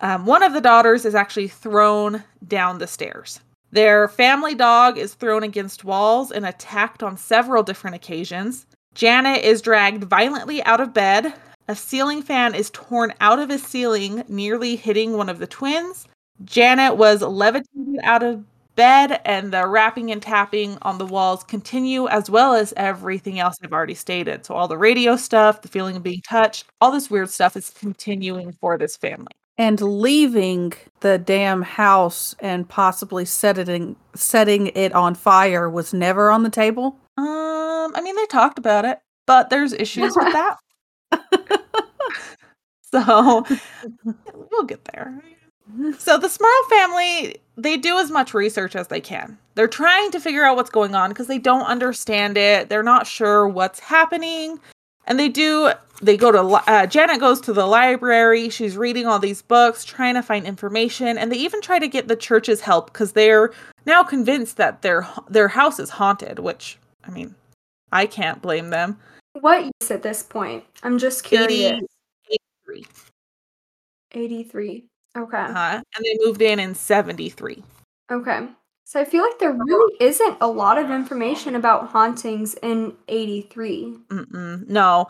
Um, one of the daughters is actually thrown down the stairs. Their family dog is thrown against walls and attacked on several different occasions. Janet is dragged violently out of bed. A ceiling fan is torn out of his ceiling, nearly hitting one of the twins. Janet was levitated out of bed, and the rapping and tapping on the walls continue, as well as everything else I've already stated. So, all the radio stuff, the feeling of being touched, all this weird stuff is continuing for this family and leaving the damn house and possibly setting setting it on fire was never on the table? Um, I mean they talked about it, but there's issues with that. so we'll get there. So the Smurl family, they do as much research as they can. They're trying to figure out what's going on because they don't understand it. They're not sure what's happening. And they do they go to uh, Janet goes to the library. She's reading all these books, trying to find information, and they even try to get the church's help because they're now convinced that their their house is haunted. Which I mean, I can't blame them. What years at this point? I'm just curious. 83. 83. Okay. Uh-huh. And they moved in in 73. Okay. So I feel like there really isn't a lot of information about hauntings in 83. Mm-mm, no.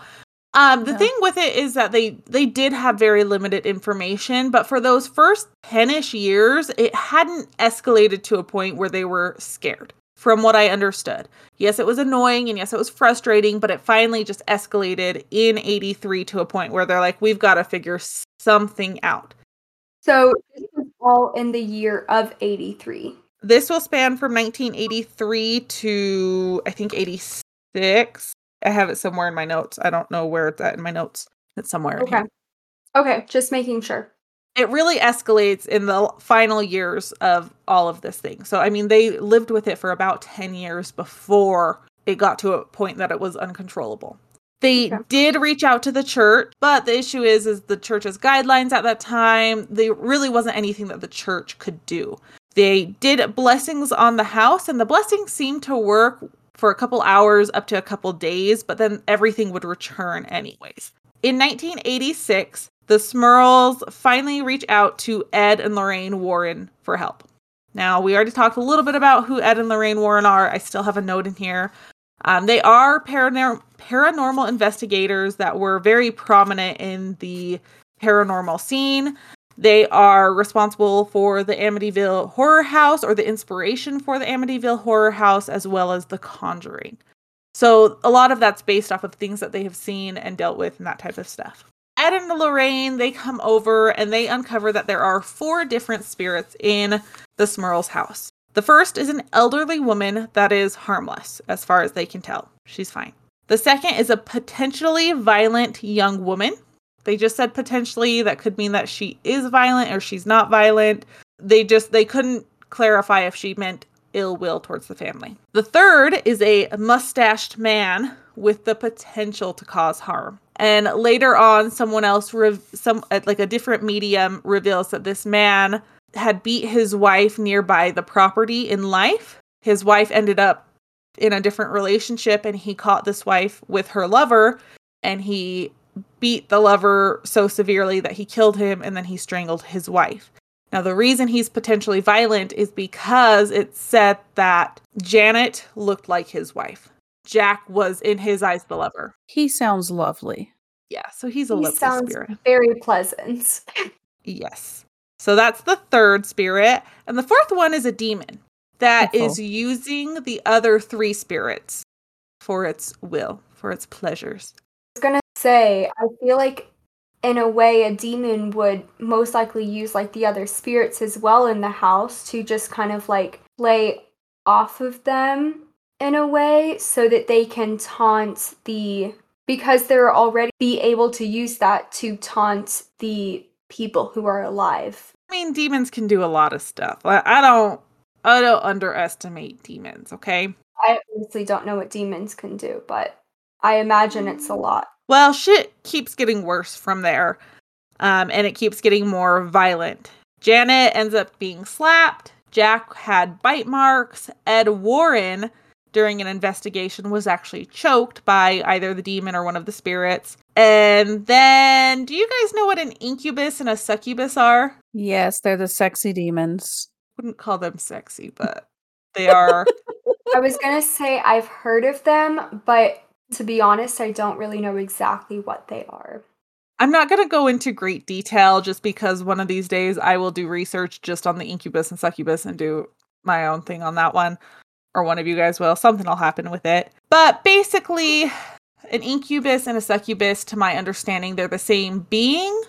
Um, the thing with it is that they they did have very limited information, but for those first 10ish years, it hadn't escalated to a point where they were scared. From what I understood. Yes, it was annoying and yes, it was frustrating, but it finally just escalated in 83 to a point where they're like, we've got to figure something out. So this was all in the year of 83. This will span from 1983 to I think 86. I have it somewhere in my notes. I don't know where it's at in my notes. It's somewhere. Okay. Okay, just making sure. It really escalates in the final years of all of this thing. So I mean, they lived with it for about 10 years before it got to a point that it was uncontrollable. They okay. did reach out to the church, but the issue is is the church's guidelines at that time, there really wasn't anything that the church could do. They did blessings on the house, and the blessings seemed to work for a couple hours up to a couple days, but then everything would return anyways. In 1986, the Smurls finally reach out to Ed and Lorraine Warren for help. Now, we already talked a little bit about who Ed and Lorraine Warren are. I still have a note in here. Um, they are paranor- paranormal investigators that were very prominent in the paranormal scene. They are responsible for the Amityville Horror House or the inspiration for the Amityville Horror House, as well as The Conjuring. So a lot of that's based off of things that they have seen and dealt with and that type of stuff. Ed and Lorraine, they come over and they uncover that there are four different spirits in the Smurl's house. The first is an elderly woman that is harmless, as far as they can tell. She's fine. The second is a potentially violent young woman they just said potentially that could mean that she is violent or she's not violent. They just they couldn't clarify if she meant ill will towards the family. The third is a mustached man with the potential to cause harm. And later on someone else some uh, like a different medium reveals that this man had beat his wife nearby the property in life. His wife ended up in a different relationship and he caught this wife with her lover and he beat the lover so severely that he killed him and then he strangled his wife. Now, the reason he's potentially violent is because it said that Janet looked like his wife. Jack was, in his eyes, the lover. He sounds lovely. Yeah, so he's a he lovely sounds spirit. Very pleasant. yes. So that's the third spirit. And the fourth one is a demon that oh, is using the other three spirits for its will, for its pleasures I was gonna say, I feel like in a way a demon would most likely use like the other spirits as well in the house to just kind of like play off of them in a way so that they can taunt the because they're already be able to use that to taunt the people who are alive. I mean, demons can do a lot of stuff. I, don't I don't underestimate demons, okay? I honestly don't know what demons can do, but I imagine it's a lot. Well, shit keeps getting worse from there. Um, and it keeps getting more violent. Janet ends up being slapped. Jack had bite marks. Ed Warren, during an investigation, was actually choked by either the demon or one of the spirits. And then, do you guys know what an incubus and a succubus are? Yes, they're the sexy demons. Wouldn't call them sexy, but they are. I was gonna say I've heard of them, but to be honest, I don't really know exactly what they are. I'm not going to go into great detail just because one of these days I will do research just on the incubus and succubus and do my own thing on that one. Or one of you guys will. Something will happen with it. But basically, an incubus and a succubus, to my understanding, they're the same being,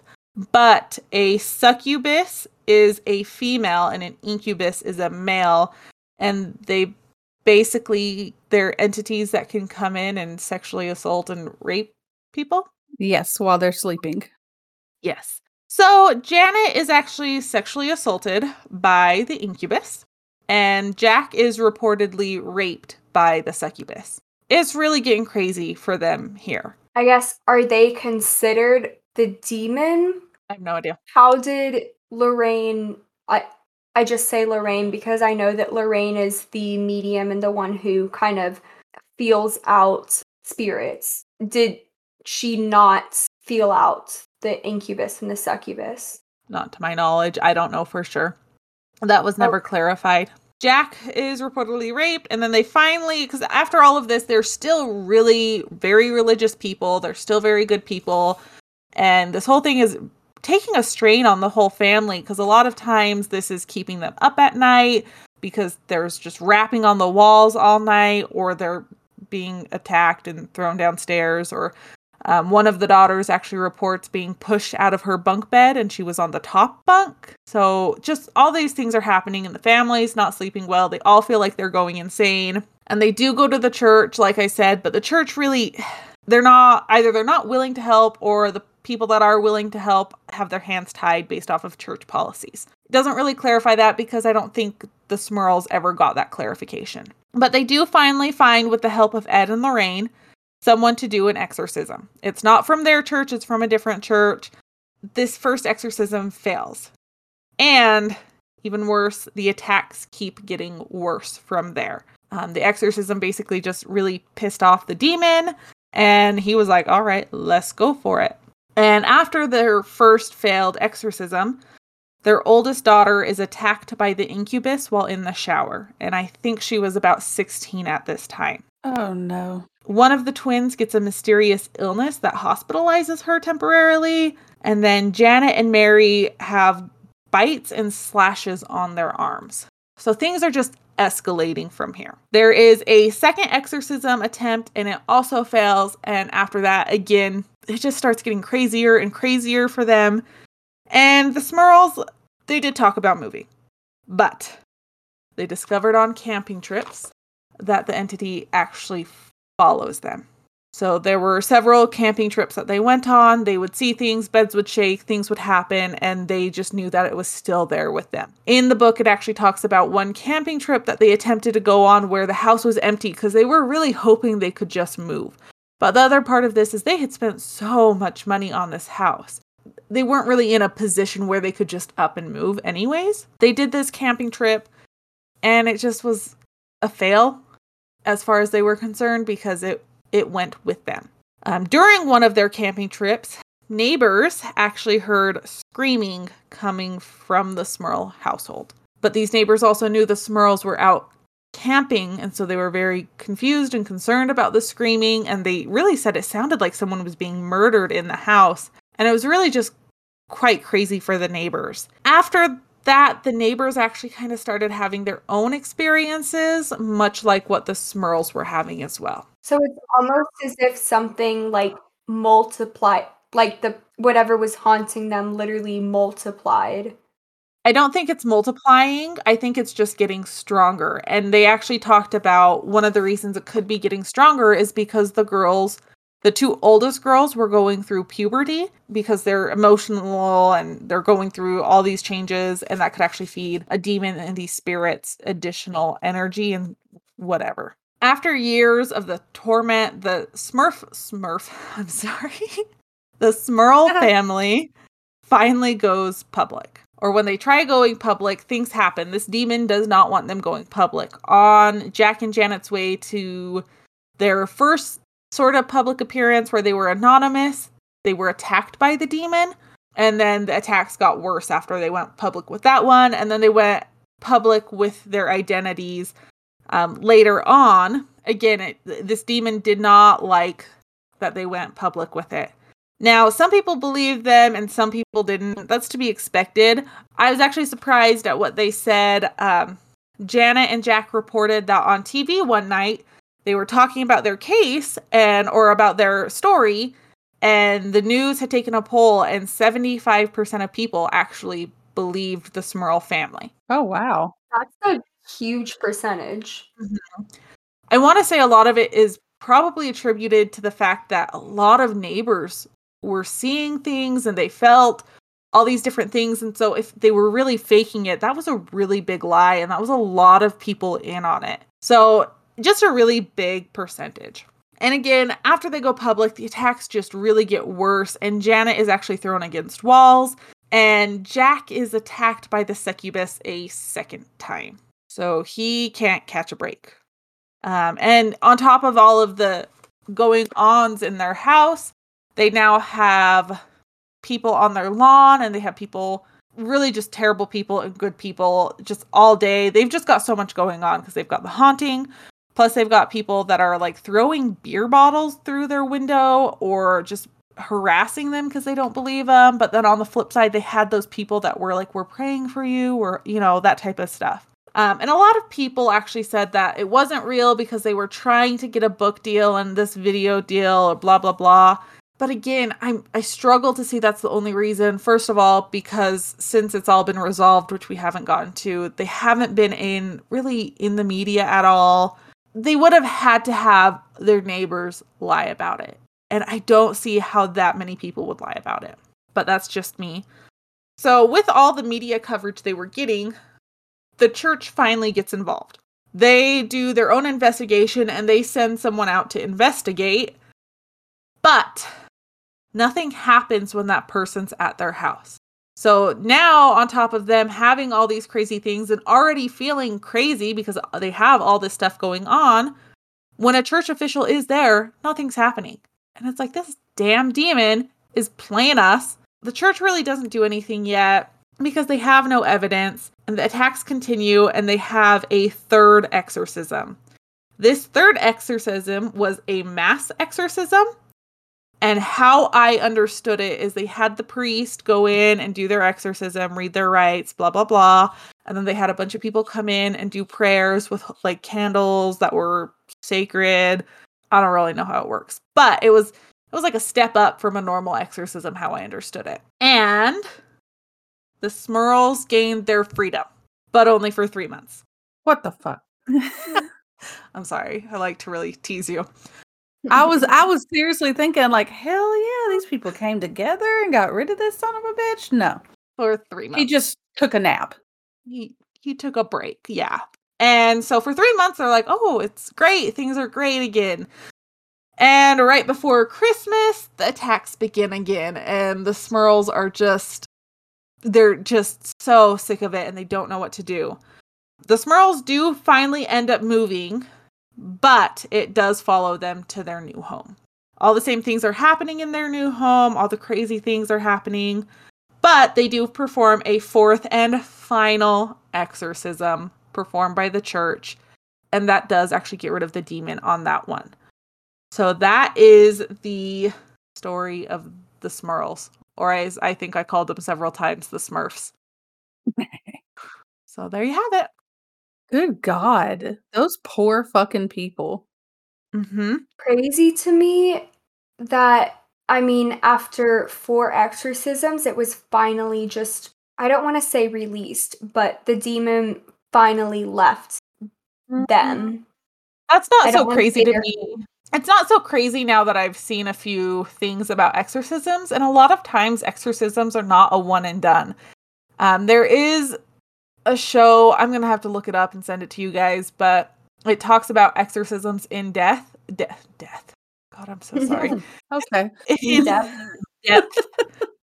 but a succubus is a female and an incubus is a male. And they basically they're entities that can come in and sexually assault and rape people. Yes, while they're sleeping. Yes. So Janet is actually sexually assaulted by the incubus, and Jack is reportedly raped by the succubus. It's really getting crazy for them here. I guess, are they considered the demon? I have no idea. How did Lorraine. I, I just say Lorraine because I know that Lorraine is the medium and the one who kind of feels out spirits. Did she not feel out the incubus and the succubus? Not to my knowledge. I don't know for sure. That was oh. never Okay. clarified. Jack is reportedly raped, and then they finally, because after all of this, they're still really very religious people. They're still very good people. And this whole thing is taking a strain on the whole family because a lot of times this is keeping them up at night because there's just rapping on the walls all night or they're being attacked and thrown downstairs or um, one of the daughters actually reports being pushed out of her bunk bed and she was on the top bunk. So, just all these things are happening, and the family's not sleeping well. They all feel like they're going insane. And they do go to the church, like I said, but the church really, they're not either they're not willing to help or the people that are willing to help have their hands tied based off of church policies. It doesn't really clarify that because I don't think the Smurls ever got that clarification. But they do finally find, with the help of Ed and Lorraine, someone to do an exorcism. It's not from their church, it's from a different church. This first exorcism fails. And even worse, the attacks keep getting worse from there. Um, the exorcism basically just really pissed off the demon, and he was like, all right, let's go for it. And after their first failed exorcism, their oldest daughter is attacked by the incubus while in the shower. And I think she was about 16 at this time. Oh no. One of the twins gets a mysterious illness that hospitalizes her temporarily. And then Janet and Mary have bites and slashes on their arms. So things are just escalating from here. There is a second exorcism attempt and it also fails. And after that, again, it just starts getting crazier and crazier for them. And the Smurls, they did talk about moving, but they discovered on camping trips that the entity actually follows them. So there were several camping trips that they went on. They would see things, beds would shake, things would happen, and they just knew that it was still there with them. In the book, it actually talks about one camping trip that they attempted to go on where the house was empty because they were really hoping they could just move. But the other part of this is they had spent so much money on this house. They weren't really in a position where they could just up and move, anyways. They did this camping trip, and it just was a fail as far as they were concerned because it it went with them. Um, during one of their camping trips, neighbors actually heard screaming coming from the Smurl household. But these neighbors also knew the Smurls were out camping, and so they were very confused and concerned about the screaming. And they really said it sounded like someone was being murdered in the house. And it was really just quite crazy for the neighbors. After that, the neighbors actually kind of started having their own experiences, much like what the Smurls were having as well. So it's almost as if something like multiplied. Like the whatever was haunting them literally multiplied. I don't think it's multiplying. I think it's just getting stronger. And they actually talked about one of the reasons it could be getting stronger is because the girls, the two oldest girls, were going through puberty because they're emotional and they're going through all these changes. And that could actually feed a demon and these spirits additional energy and whatever. After years of the torment, the Smurf, Smurf, I'm sorry, the Smurl family finally goes public or when they try going public, things happen. This demon does not want them going public. On Jack and Janet's way to their first sort of public appearance where they were anonymous, they were attacked by the demon. And then the attacks got worse after they went public with that one. And then they went public with their identities um, later on. Again, it, this demon did not like that they went public with it. Now, some people believe them and some people didn't. That's to be expected. I was actually surprised at what they said. Um, Janet and Jack reported that on TV one night they were talking about their case and or about their story and the news had taken a poll and 75% of people actually believed the Smurl family. Oh wow. That's a huge percentage. Mm-hmm. I want to say a lot of it is probably attributed to the fact that a lot of neighbors were seeing things and they felt all these different things. And so if they were really faking it, that was a really big lie. And that was a lot of people in on it. So just a really big percentage. And again, after they go public, the attacks just really get worse. And Janet is actually thrown against walls. And Jack is attacked by the succubus a second time. So he can't catch a break. Um, and on top of all of the going ons in their house, they now have people on their lawn and they have people really just terrible people and good people just all day. They've just got so much going on because they've got the haunting. Plus, they've got people that are like throwing beer bottles through their window or just harassing them because they don't believe them. But then on the flip side, they had those people that were like, we're praying for you, or, you know, that type of stuff. Um, and a lot of people actually said that it wasn't real because they were trying to get a book deal and this video deal or blah, blah, blah. But again, I'm I struggle to see that's the only reason. First of all, because since it's all been resolved, which we haven't gotten to, they haven't been in really in the media at all. They would have had to have their neighbors lie about it. And I don't see how that many people would lie about it. But that's just me. So, with all the media coverage they were getting, the church finally gets involved. They do their own investigation and they send someone out to investigate. But nothing happens when that person's at their house. So now, on top of them having all these crazy things and already feeling crazy because they have all this stuff going on, when a church official is there, nothing's happening. And it's like, this damn demon is playing us. The church really doesn't do anything yet because they have no evidence, and the attacks continue, and they have a third exorcism. This third exorcism was a mass exorcism and how I understood it is they had the priest go in and do their exorcism, read their rites, blah, blah, blah. And then they had a bunch of people come in and do prayers with like candles that were sacred. I don't really know how it works, but it was it was like a step up from a normal exorcism how I understood it. And the Smurls gained their freedom, but only for 3 months. What the fuck? I'm sorry. I like to really tease you. I was I was seriously thinking like hell yeah these people came together and got rid of this son of a bitch. No. For 3 months. He just took a nap. He he took a break. Yeah. And so for 3 months they're like, "Oh, it's great. Things are great again." And right before Christmas, the attacks begin again and the Smurls are just they're just so sick of it and they don't know what to do. The Smurls do finally end up moving but it does follow them to their new home. All the same things are happening in their new home, all the crazy things are happening, but they do perform a fourth and final exorcism performed by the church, and that does actually get rid of the demon on that one. So that is the story of the Smurls, or as I think I called them several times, the Smurfs. so there you have it. Good God. Those poor fucking people. Mm-hmm. Crazy to me that I mean, after four exorcisms, it was finally just, I don't want to say released, but the demon finally left them. That's not don't so wanna crazy to me. It's not so crazy now that I've seen a few things about exorcisms, and a lot of times exorcisms are not a one and done. Um, there is a show, I'm gonna have to look it up and send it to you guys, but it talks about exorcisms in death. Death death. God, I'm so sorry. Okay. in depth. depth.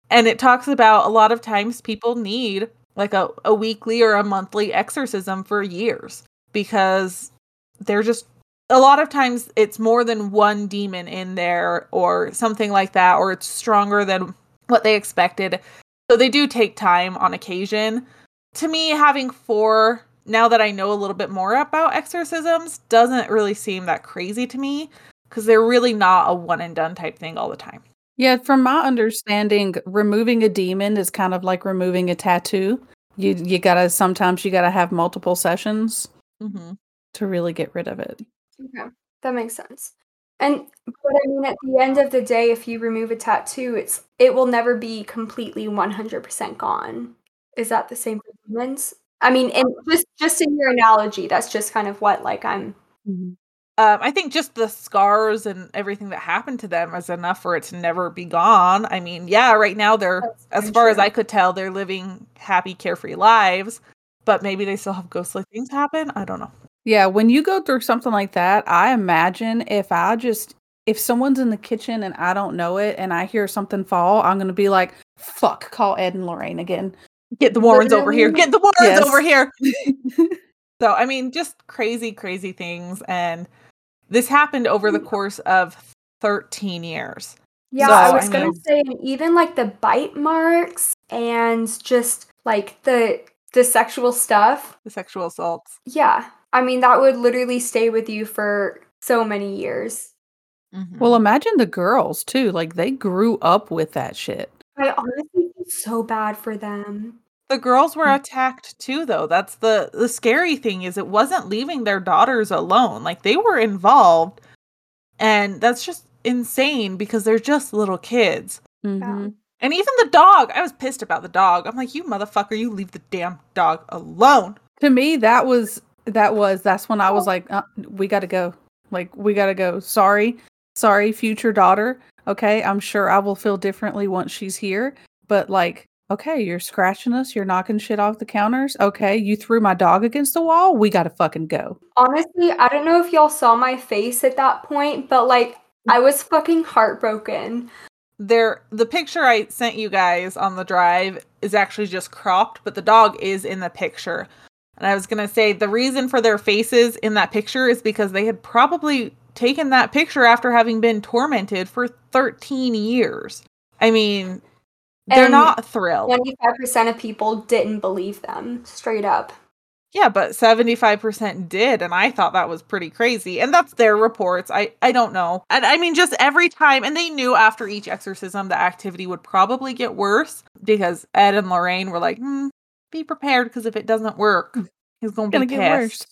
and it talks about a lot of times people need like a, a weekly or a monthly exorcism for years because they're just a lot of times it's more than one demon in there or something like that or it's stronger than what they expected so they do take time on occasion to me having four now that i know a little bit more about exorcisms doesn't really seem that crazy to me because they're really not a one and done type thing all the time Yeah, from my understanding, removing a demon is kind of like removing a tattoo. You you gotta sometimes you gotta have multiple sessions mm-hmm. to really get rid of it. Okay, that makes sense. And but I mean, at the end of the day, if you remove a tattoo, it's it will never be completely one hundred percent gone. Is that the same for humans? I mean, and just just in your analogy, that's just kind of what like I'm. Um, I think just the scars and everything that happened to them is enough for it to never be gone. I mean, yeah, right now they're, That's as very far as. I could tell, they're living happy, carefree lives, but maybe they still have ghostly things happen. I don't know. Yeah, when you go through something like that, I imagine if I just if someone's in the kitchen and I don't know it and I hear something fall, I'm gonna be like, "Fuck, call Ed and Lorraine again." Get the Warrens over here. Get the Warrens Yes. over here. So, I mean, just crazy, crazy things. And this happened over the course of 13 years. Yeah, So, I was I gonna mean- say, and even like the bite marks and just like the the sexual stuff. The sexual assaults. Yeah, I mean that would literally stay with you for so many years. Mhm. well, imagine the girls too. Like they grew up with that shit. I honestly feel so bad for them. The girls were Mm. attacked too though. That's the the scary thing is it wasn't leaving their daughters alone. Like they were involved. And that's just insane because they're just little kids. Mhm. And even the dog, I was pissed about the dog. I'm like, "You motherfucker, you leave the damn dog alone." To me, that was that was that's when I was like, uh, "We got to go. Like we got to go. Sorry, sorry, future daughter. Okay, I'm sure I will feel differently once she's here. But like, okay, you're scratching us. You're knocking shit off the counters. Okay, you threw my dog against the wall. We got to fucking go." Honestly, I don't know if y'all saw my face at that point, but like I was fucking heartbroken. There the picture I sent you guys on the drive is actually just cropped, but the dog is in the picture. And I was going to say the reason for their faces in that picture is because they had probably taken that picture after having been tormented for 13 years. I mean, they're And not thrilled. Twenty five percent of people didn't believe them, straight up. Yeah, but 75% did, and I thought that was pretty crazy. And that's their reports. I, I don't know. And I mean, just every time, and they knew after each exorcism the activity would probably get worse because Ed and Lorraine were like, hmm, be prepared because if it doesn't work, he's going to Gonna be get worse.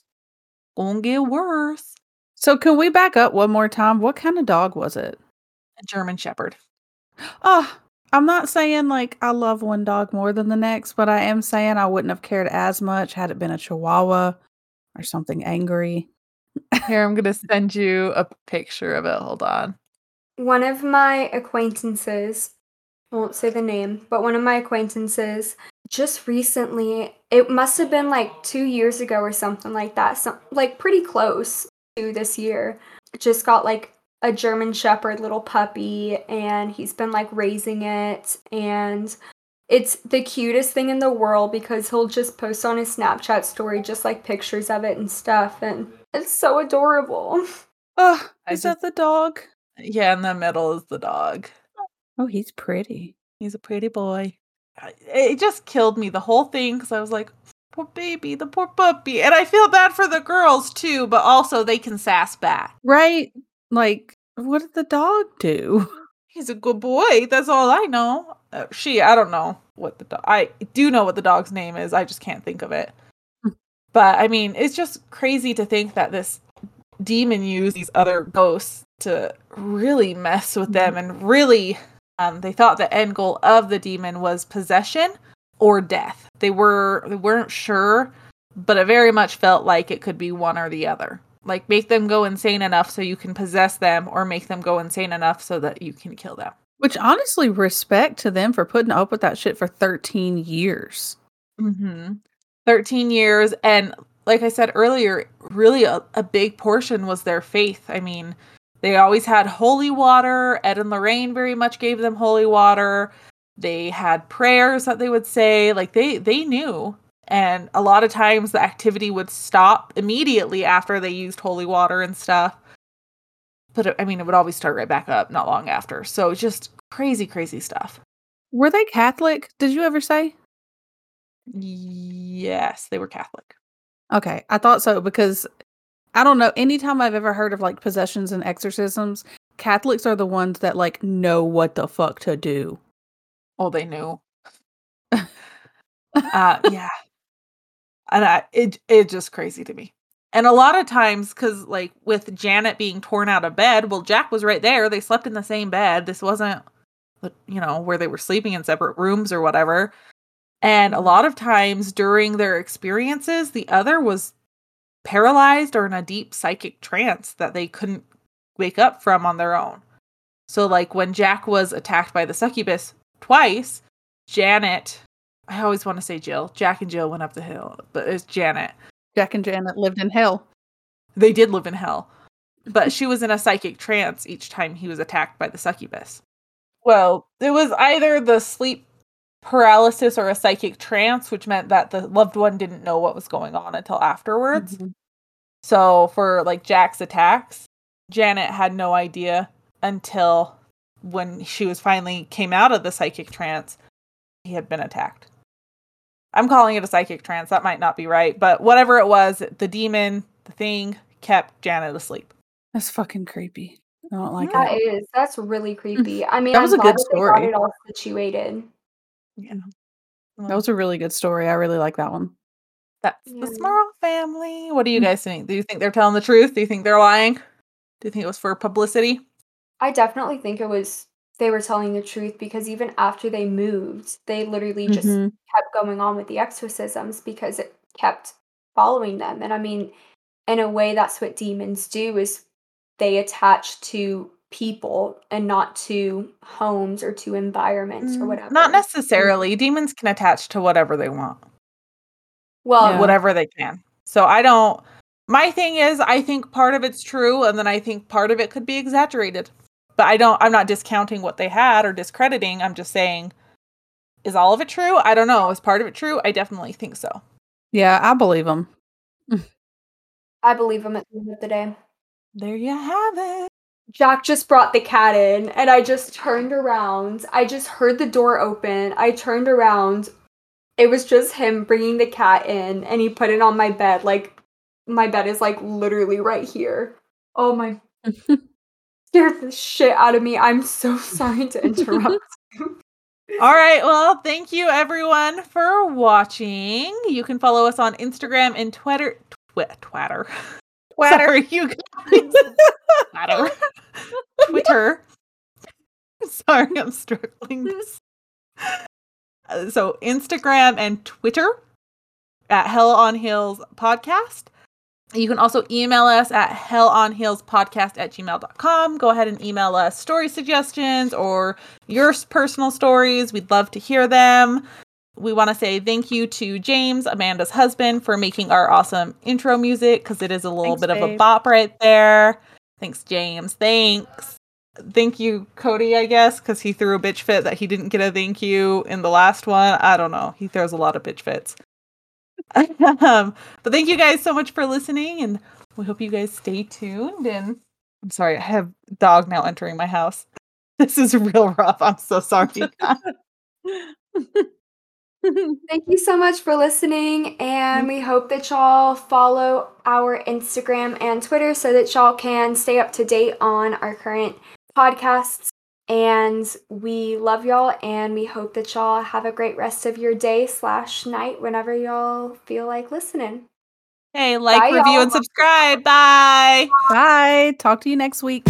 Gonna get worse. So can we back up one more time? What kind of dog was it? A German Shepherd. Oh, I'm not saying like I love one dog more than the next, but I am saying I wouldn't have cared as much had it been a Chihuahua or something angry. Here, I'm going to send you a picture of it. Hold on. One of my acquaintances, I won't say the name, but one of my acquaintances just recently, it must have been like two years ago or something like that, some, like pretty close to this year, just got like a German Shepherd little puppy and he's been like raising it and it's the cutest thing in the world because he'll just post on his Snapchat story just like pictures of it and stuff and it's so adorable. Oh, is just- that the dog? Yeah, in the middle is the dog. Oh, he's pretty. He's a pretty boy. It just killed me the whole thing because I was like, poor baby, the poor puppy, and I feel bad for the girls too, but also they can sass back. Right? Like, what did the dog do? He's a good boy. That's all I know. Uh, she, I don't know what the dog. I do know what the dog's name is. I just can't think of it. Hmm. But I mean, it's just crazy to think that this demon used these other ghosts to really mess with them and really um, they thought the end goal of the demon was possession or death. They were they weren't sure, but it very much felt like it could be one or the other. Like make them go insane enough so you can possess them, or make them go insane enough so that you can kill them. Which honestly, respect to them for putting up with that shit for 13 years. Mm-hmm. 13 years. And like I said earlier, really a, a big portion was their faith. I mean, they always had holy water. Ed and Lorraine very much gave them holy water. They had prayers that they would say. Like they they knew. And a lot of times the activity would stop immediately after they used holy water and stuff. But it, I mean, it would always start right back up not long after. So just crazy, crazy stuff. Were they Catholic? Did you ever say? Yes, they were Catholic. Okay, I thought so because I don't know. Anytime I've ever heard of like possessions and exorcisms, Catholics are the ones that like know what the fuck to do. Oh, they knew. uh, yeah, and I, it it's just crazy to me. And a lot of times, because like with Janet being torn out of bed, well, Jack was right there. They slept in the same bed. This wasn't, you know, where they were sleeping in separate rooms or whatever. And a lot of times during their experiences, the other was paralyzed or in a deep psychic trance that they couldn't wake up from on their own. So, like when Jack was attacked by the succubus twice, Janet, I always want to say Jill, Jack and Jill went up the hill, but it's Janet. Jack and Janet lived in hell. They did live in hell, but she was in a psychic trance each time he was attacked by the succubus. Well, it was either the sleep paralysis or a psychic trance, which meant that the loved one didn't know what was going on until afterwards. Mm-hmm. So for like Jack's attacks, Janet had no idea until when she was finally came out of the psychic trance, he had been attacked. I'm calling it a psychic trance. That might not be right, but whatever it was, the demon, the thing kept Janet asleep. That's fucking creepy. I don't like that it. That is. That's really mm. creepy. I mean, that was I'm a good story. Got it all situated. Yeah. That was a really good story. I really like that one. That's yeah. the Smurl family. What do you mm. guys think? Do you think they're telling the truth? Do you think they're lying? Do you think it was for publicity? I definitely think it was they were telling the truth because even after they moved, they literally just mm-hmm. kept going on with the exorcisms because it kept following them. And I mean, in a way that's what demons do is they attach to people and not to homes or to environments or mm, whatever. Not necessarily. Demons can attach to whatever they want. Well, yeah. whatever they can. So I don't my thing is I think part of it's true and then I think part of it could be exaggerated. But I don't I'm not discounting what they had or discrediting. I'm just saying is all of it true? I don't know. Is part of it true? I definitely think so. Yeah, I believe them. I believe them at the end of the day. There you have it. Jack just brought the cat in and I just turned around. I just heard the door open. I turned around. It was just him bringing the cat in and he put it on my bed. Like, my bed is like literally right here. Oh my. scared the shit out of me. I'm so sorry to interrupt. All right. Well, thank you everyone for watching. You can follow us on Instagram and Twitter. Twi- Twitter. Twitter. Sorry, you guys. Twitter. Twitter. Sorry, I'm struggling. Uh, so Instagram and Twitter at Hell on Heels Podcast. You can also email us at hellonheelspodcast at gmail.com. Go ahead and email us story suggestions or your personal stories. We'd love to hear them we want to say thank you to James, Amanda's husband, for making our awesome intro music because it is a little Thanks, bit babe. of a bop right there. Thanks, James. Thanks. Thank you, Cody, I guess, because he threw a bitch fit that he didn't get a thank you in the last one. I don't know. He throws a lot of bitch fits. Um, but thank you guys so much for listening, and we hope you guys stay tuned. And I'm sorry, I have dog now entering my house. This is real rough. I'm so sorry. Thank you so much for listening, and we hope that y'all follow our Instagram and Twitter so that y'all can stay up to date on our current podcasts. And we love y'all, and we hope that y'all have a great rest of your day slash night whenever y'all feel like listening. Hey, like, Bye, review, y'all. and subscribe. Bye. Bye. Talk to you next week.